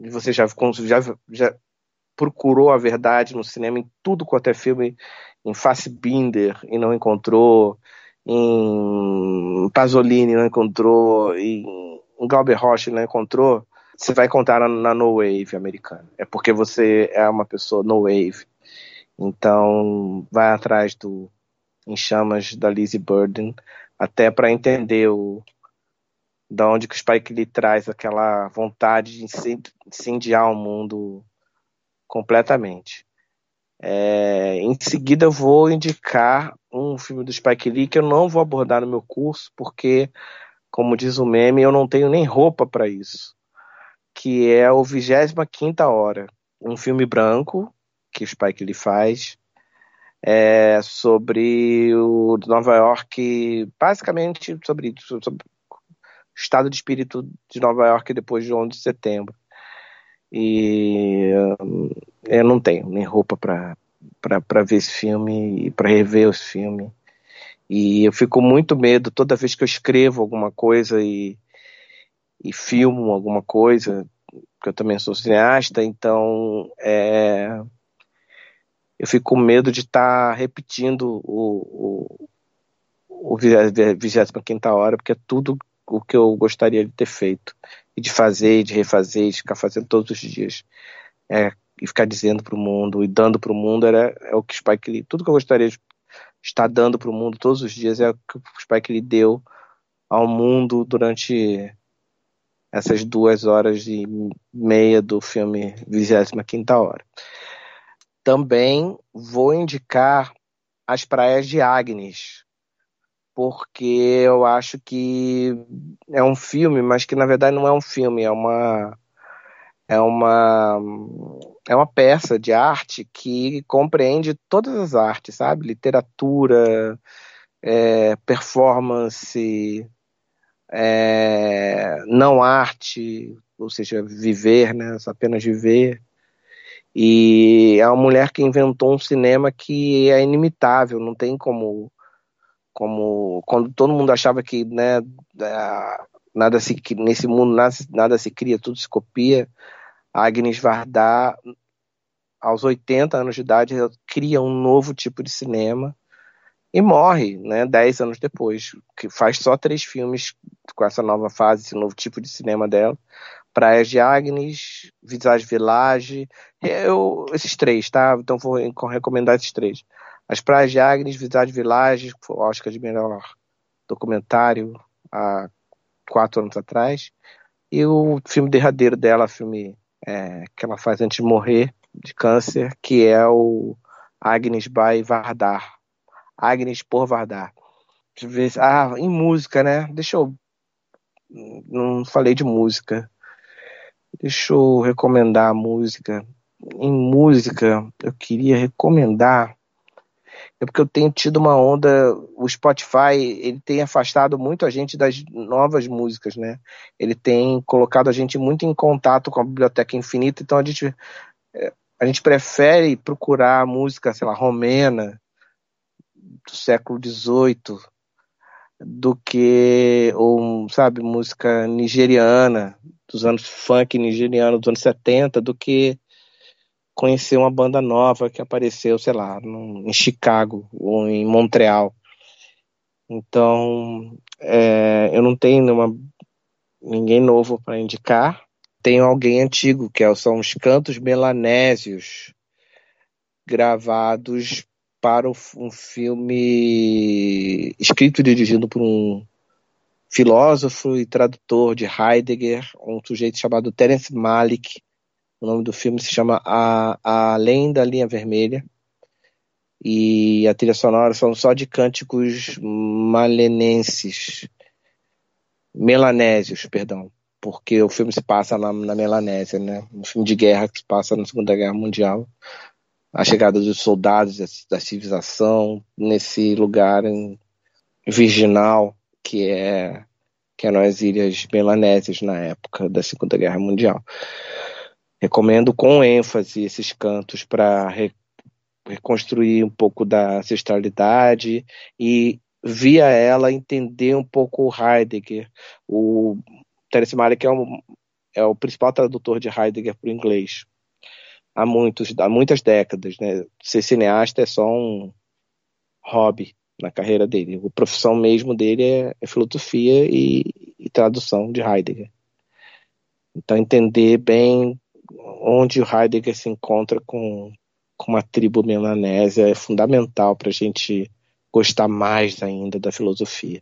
você já, já, já procurou a verdade no cinema em tudo quanto é filme, em Fassbinder e não encontrou, em Pasolini não encontrou, em Glauber Rocha não encontrou, você vai encontrar na, na No Wave americana. É porque você é uma pessoa No Wave. Então, vai atrás do Em Chamas da Lizzie Burden, até para entender o, da onde que o Spike Lee traz aquela vontade de incendiar o mundo completamente. É, em seguida eu vou indicar um filme do Spike Lee que eu não vou abordar no meu curso porque, como diz o meme, eu não tenho nem roupa para isso, que é o 25 quinta hora, um filme branco que o Spike Lee faz é, sobre o Nova York, basicamente sobre, sobre estado de espírito de Nova York depois de 11 de setembro. E hum, eu não tenho nem roupa para ver esse filme e para rever esse filme. E eu fico muito medo toda vez que eu escrevo alguma coisa e, e filmo alguma coisa, porque eu também sou cineasta, então é, eu fico com medo de estar tá repetindo o, o, o 25 hora, porque é tudo o que eu gostaria de ter feito. E de fazer, de refazer, de ficar fazendo todos os dias. É, e ficar dizendo para o mundo e dando para o mundo era é o que Spike Lee, tudo que eu gostaria de estar dando para o mundo todos os dias é o que o Spike Lee deu ao mundo durante essas duas horas e meia do filme 25 Hora. Também vou indicar As Praias de Agnes, porque eu acho que é um filme, mas que na verdade não é um filme, é uma é uma é uma peça de arte que compreende todas as artes, sabe? Literatura, é, performance, é, não arte, ou seja, viver, né? Apenas viver. E é uma mulher que inventou um cinema que é inimitável, não tem como como quando todo mundo achava que né, é, nada se nesse mundo nada, nada se cria, tudo se copia. Agnes Varda, aos 80 anos de idade, cria um novo tipo de cinema e morre, né, 10 anos depois, que faz só três filmes com essa nova fase, esse novo tipo de cinema dela. Praias de Agnes, Visage Village, eu, esses três, tá? Então vou recomendar esses três. As Praias de Agnes, Village, foi o Oscar de melhor documentário há quatro anos atrás. E o filme derradeiro dela, filme é, que ela faz antes de morrer de câncer, que é o Agnes by Vardar. Agnes por Vardar. Ah, em música, né? Deixa eu. Não falei de música. Deixa eu recomendar a música. Em música, eu queria recomendar é porque eu tenho tido uma onda, o Spotify, ele tem afastado muito a gente das novas músicas, né? Ele tem colocado a gente muito em contato com a biblioteca infinita, então a gente é, a gente prefere procurar música, sei lá, romena do século XVIII do que, ou, sabe, música nigeriana, dos anos funk nigeriano dos anos 70, do que conhecer uma banda nova que apareceu, sei lá, no, em Chicago ou em Montreal. Então, é, eu não tenho nenhuma, ninguém novo para indicar. Tenho alguém antigo, que é são os cantos melanésios, gravados para um filme escrito e dirigido por um filósofo e tradutor de Heidegger, um sujeito chamado Terence Malick. O nome do filme se chama a, a Além da Linha Vermelha. E a trilha sonora são só de cânticos malenenses, melanésios, perdão, porque o filme se passa na, na Melanésia, né? Um filme de guerra que se passa na Segunda Guerra Mundial a chegada dos soldados da civilização nesse lugar virginal que é que é nas ilhas melanésias na época da Segunda Guerra Mundial. Recomendo com ênfase esses cantos para re, reconstruir um pouco da ancestralidade e via ela entender um pouco o Heidegger. O Terence Malick é, é o principal tradutor de Heidegger para o inglês há, muitos, há muitas décadas. Né? Ser cineasta é só um hobby na carreira dele. A profissão mesmo dele é, é filosofia e, e, tradução de Heidegger. Então, entender bem onde o Heidegger se encontra com, com uma tribo melanésia é fundamental para a gente gostar mais ainda da filosofia.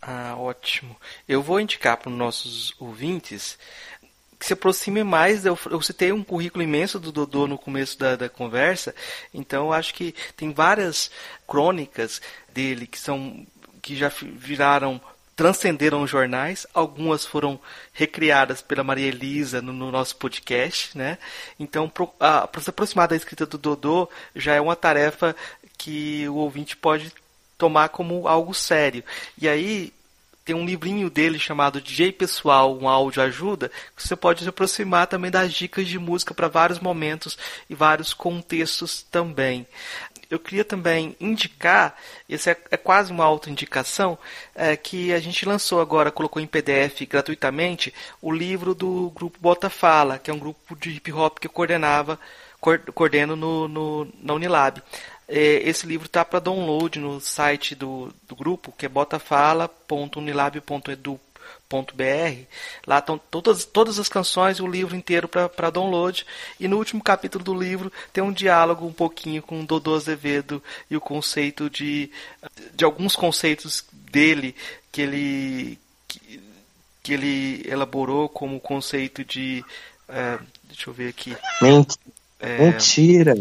Ah, ótimo. Eu vou indicar para os nossos ouvintes que se aproxime mais. Eu, eu citei um currículo imenso do Dodô no começo da, da conversa, então acho que tem várias crônicas dele que são que já viraram transcenderam os jornais, algumas foram recriadas pela Maria Elisa no, no nosso podcast, né? Então, para se aproximar da escrita do Dodô já é uma tarefa que o ouvinte pode tomar como algo sério. E aí, tem um livrinho dele chamado DJ Pessoal, um áudio ajuda, que você pode se aproximar também das dicas de música para vários momentos e vários contextos também. Eu queria também indicar, esse é, é quase uma autoindicação, é, que a gente lançou agora, colocou em PDF gratuitamente, o livro do grupo Bota Fala, que é um grupo de hip hop que eu coordenava, coordeno no, no, na Unilab. É, esse livro está para download no site do, do grupo, que é botafala.unilab.edu.br. Lá estão todas, todas as canções e o livro inteiro para download. E no último capítulo do livro tem um diálogo um pouquinho com Dodô Azevedo e o conceito de, de alguns conceitos dele que ele, que, que ele elaborou como conceito de. É, deixa eu ver aqui. Mentira! É, Mentira!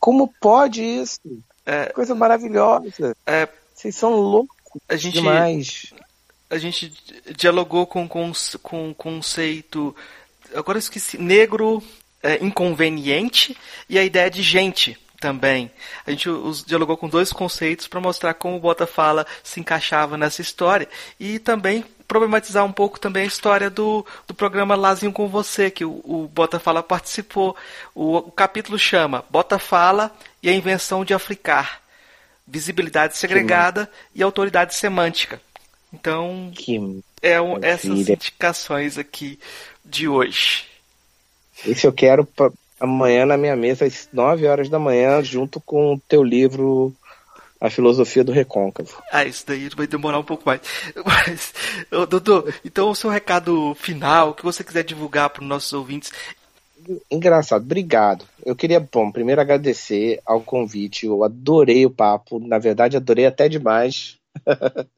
Como pode isso? É, Coisa maravilhosa. É, Vocês são loucos a gente, demais. A gente dialogou com, com, com conceito. Agora eu esqueci. Negro é, inconveniente e a ideia de gente também. A gente os, dialogou com dois conceitos para mostrar como o Bota Fala se encaixava nessa história e também problematizar um pouco também a história do, do programa Lazinho com Você, que o, o Bota Fala participou. O, o, capítulo chama Bota Fala e a Invenção de Africar. Visibilidade segregada e autoridade semântica. Então, que é essas indicações aqui de hoje. Esse eu quero pra amanhã na minha mesa, às 9 horas da manhã, junto com o teu livro a filosofia do recôncavo. Ah, isso daí vai demorar um pouco mais. Mas, doutor, então o seu recado final, o que você quiser divulgar para os nossos ouvintes. Engraçado, obrigado. Eu queria, bom, primeiro agradecer ao convite. Eu adorei o papo, na verdade, adorei até demais.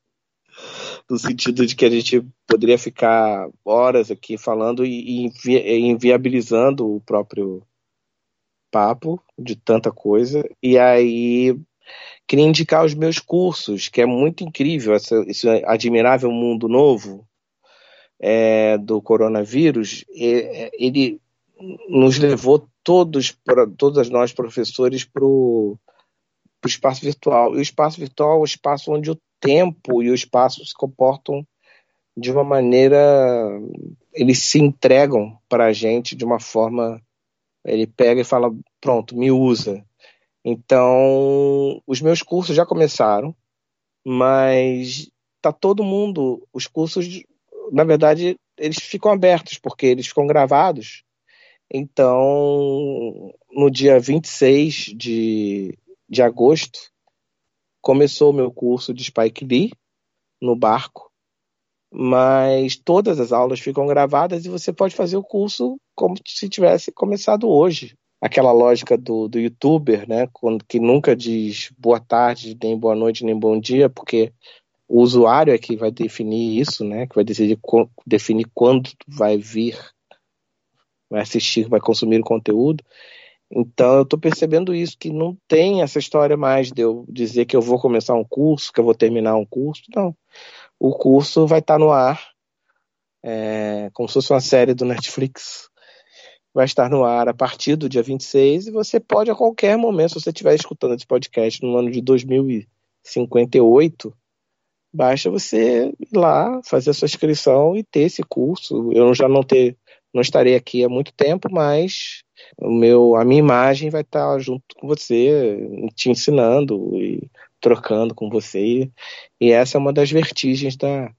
no sentido de que a gente poderia ficar horas aqui falando e, e inviabilizando o próprio papo de tanta coisa. E aí Queria indicar os meus cursos, que é muito incrível esse admirável mundo novo é, do coronavírus. Ele nos levou todos, pra, todas nós professores, para o espaço virtual. E o espaço virtual é o espaço onde o tempo e o espaço se comportam de uma maneira. Eles se entregam para a gente de uma forma. Ele pega e fala: pronto, me usa. Então, os meus cursos já começaram, mas tá todo mundo. Os cursos, na verdade, eles ficam abertos, porque eles ficam gravados. Então, no dia 26 de, de agosto, começou o meu curso de Spike Lee no barco, mas todas as aulas ficam gravadas e você pode fazer o curso como se tivesse começado hoje. Aquela lógica do, do youtuber, né, que nunca diz boa tarde, nem boa noite, nem bom dia, porque o usuário é que vai definir isso, né, que vai decidir definir quando vai vir, vai assistir, vai consumir o conteúdo. Então eu estou percebendo isso, que não tem essa história mais de eu dizer que eu vou começar um curso, que eu vou terminar um curso. Não. O curso vai estar tá no ar, é, como se fosse uma série do Netflix. Vai estar no ar a partir do dia 26 e você pode a qualquer momento, se você estiver escutando esse podcast no ano de 2058, basta você ir lá, fazer a sua inscrição e ter esse curso. Eu já não ter, não estarei aqui há muito tempo, mas o meu, a minha imagem vai estar junto com você, te ensinando e trocando com você. E essa é uma das vertigens da,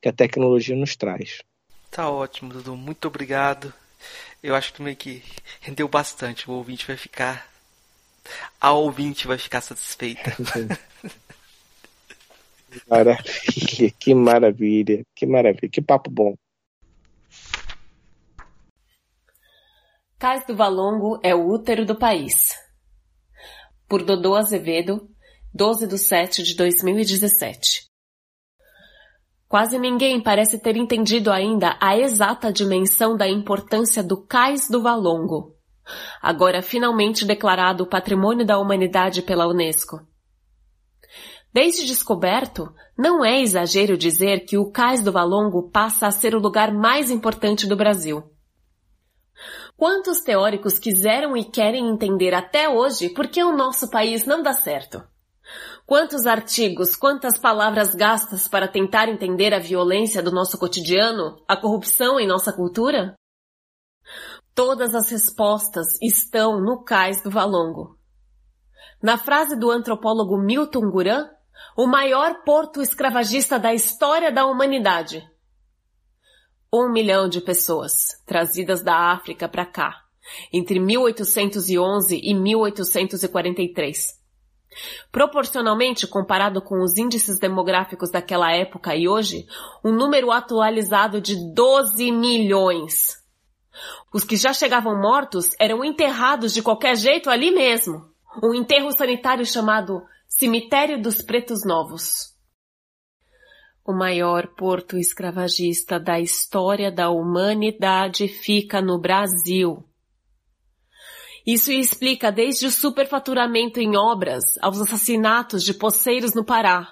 que a tecnologia nos traz. Tá ótimo, Dudu. Muito obrigado. Eu acho que meio que rendeu bastante. O ouvinte vai ficar. A ouvinte vai ficar satisfeita. maravilha, que maravilha, que maravilha, que papo bom. Cais do Valongo é o útero do país. Por Dodô Azevedo, 12 de 7 de 2017. Quase ninguém parece ter entendido ainda a exata dimensão da importância do Cais do Valongo, agora finalmente declarado Patrimônio da Humanidade pela Unesco. Desde descoberto, não é exagero dizer que o Cais do Valongo passa a ser o lugar mais importante do Brasil. Quantos teóricos quiseram e querem entender até hoje por que o nosso país não dá certo? Quantos artigos, quantas palavras gastas para tentar entender a violência do nosso cotidiano, a corrupção em nossa cultura? Todas as respostas estão no cais do Valongo. Na frase do antropólogo Milton Guran, o maior porto escravagista da história da humanidade, um milhão de pessoas trazidas da África para cá, entre 1811 e 1843. Proporcionalmente comparado com os índices demográficos daquela época e hoje, um número atualizado de 12 milhões. Os que já chegavam mortos eram enterrados de qualquer jeito ali mesmo. Um enterro sanitário chamado Cemitério dos Pretos Novos o maior porto escravagista da história da humanidade fica no Brasil. Isso explica desde o superfaturamento em obras aos assassinatos de poceiros no Pará.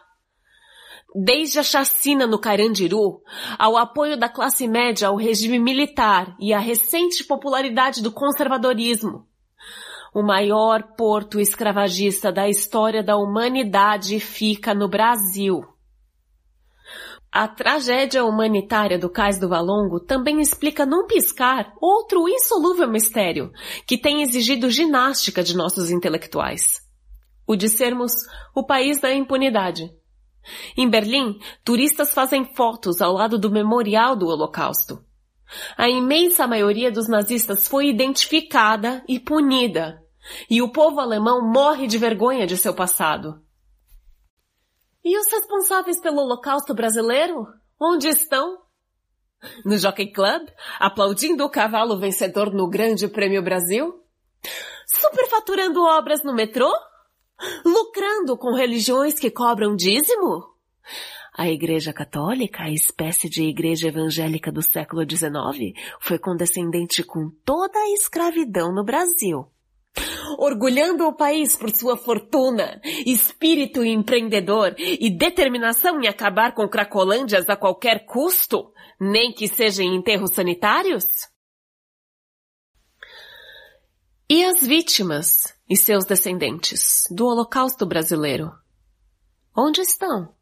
Desde a chacina no Carandiru, ao apoio da classe média ao regime militar e à recente popularidade do conservadorismo. O maior porto escravagista da história da humanidade fica no Brasil. A tragédia humanitária do Cais do Valongo também explica num piscar outro insolúvel mistério que tem exigido ginástica de nossos intelectuais. O de sermos o país da impunidade. Em Berlim, turistas fazem fotos ao lado do memorial do Holocausto. A imensa maioria dos nazistas foi identificada e punida, e o povo alemão morre de vergonha de seu passado. E os responsáveis pelo Holocausto brasileiro? Onde estão? No Jockey Club? Aplaudindo o cavalo vencedor no Grande Prêmio Brasil? Superfaturando obras no metrô? Lucrando com religiões que cobram dízimo? A Igreja Católica, a espécie de igreja evangélica do século XIX, foi condescendente com toda a escravidão no Brasil orgulhando o país por sua fortuna, espírito empreendedor e determinação em acabar com cracolândias a qualquer custo, nem que seja em enterros sanitários? E as vítimas e seus descendentes do Holocausto brasileiro? Onde estão?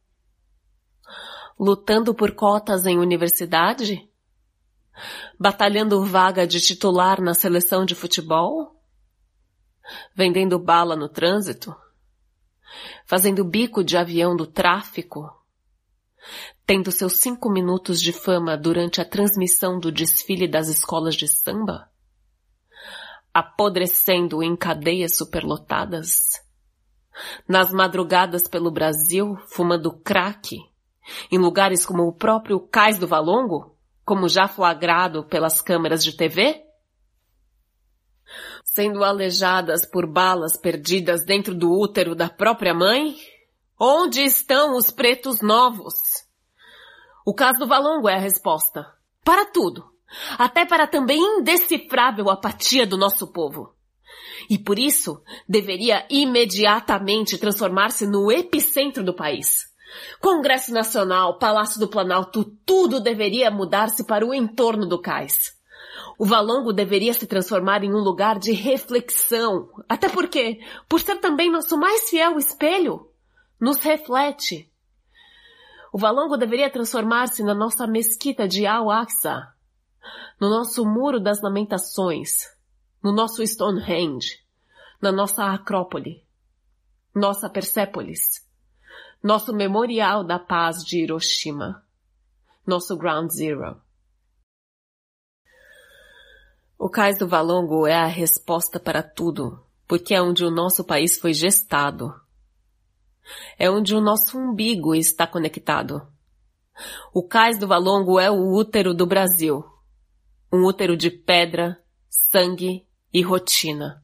Lutando por cotas em universidade? Batalhando vaga de titular na seleção de futebol? Vendendo bala no trânsito? Fazendo bico de avião do tráfico? Tendo seus cinco minutos de fama durante a transmissão do desfile das escolas de samba? Apodrecendo em cadeias superlotadas? Nas madrugadas pelo Brasil, fumando crack? Em lugares como o próprio Cais do Valongo? Como já flagrado pelas câmeras de TV? Sendo alejadas por balas perdidas dentro do útero da própria mãe? Onde estão os pretos novos? O caso do Valongo é a resposta. Para tudo. Até para a também indecifrável apatia do nosso povo. E por isso, deveria imediatamente transformar-se no epicentro do país. Congresso Nacional, Palácio do Planalto, tudo deveria mudar-se para o entorno do cais. O Valongo deveria se transformar em um lugar de reflexão, até porque, por ser também nosso mais fiel espelho, nos reflete. O Valongo deveria transformar-se na nossa mesquita de Al-Aqsa, no nosso Muro das Lamentações, no nosso Stonehenge, na nossa Acrópole, nossa Persépolis, nosso Memorial da Paz de Hiroshima, nosso Ground Zero. O Cais do Valongo é a resposta para tudo, porque é onde o nosso país foi gestado. É onde o nosso umbigo está conectado. O Cais do Valongo é o útero do Brasil. Um útero de pedra, sangue e rotina.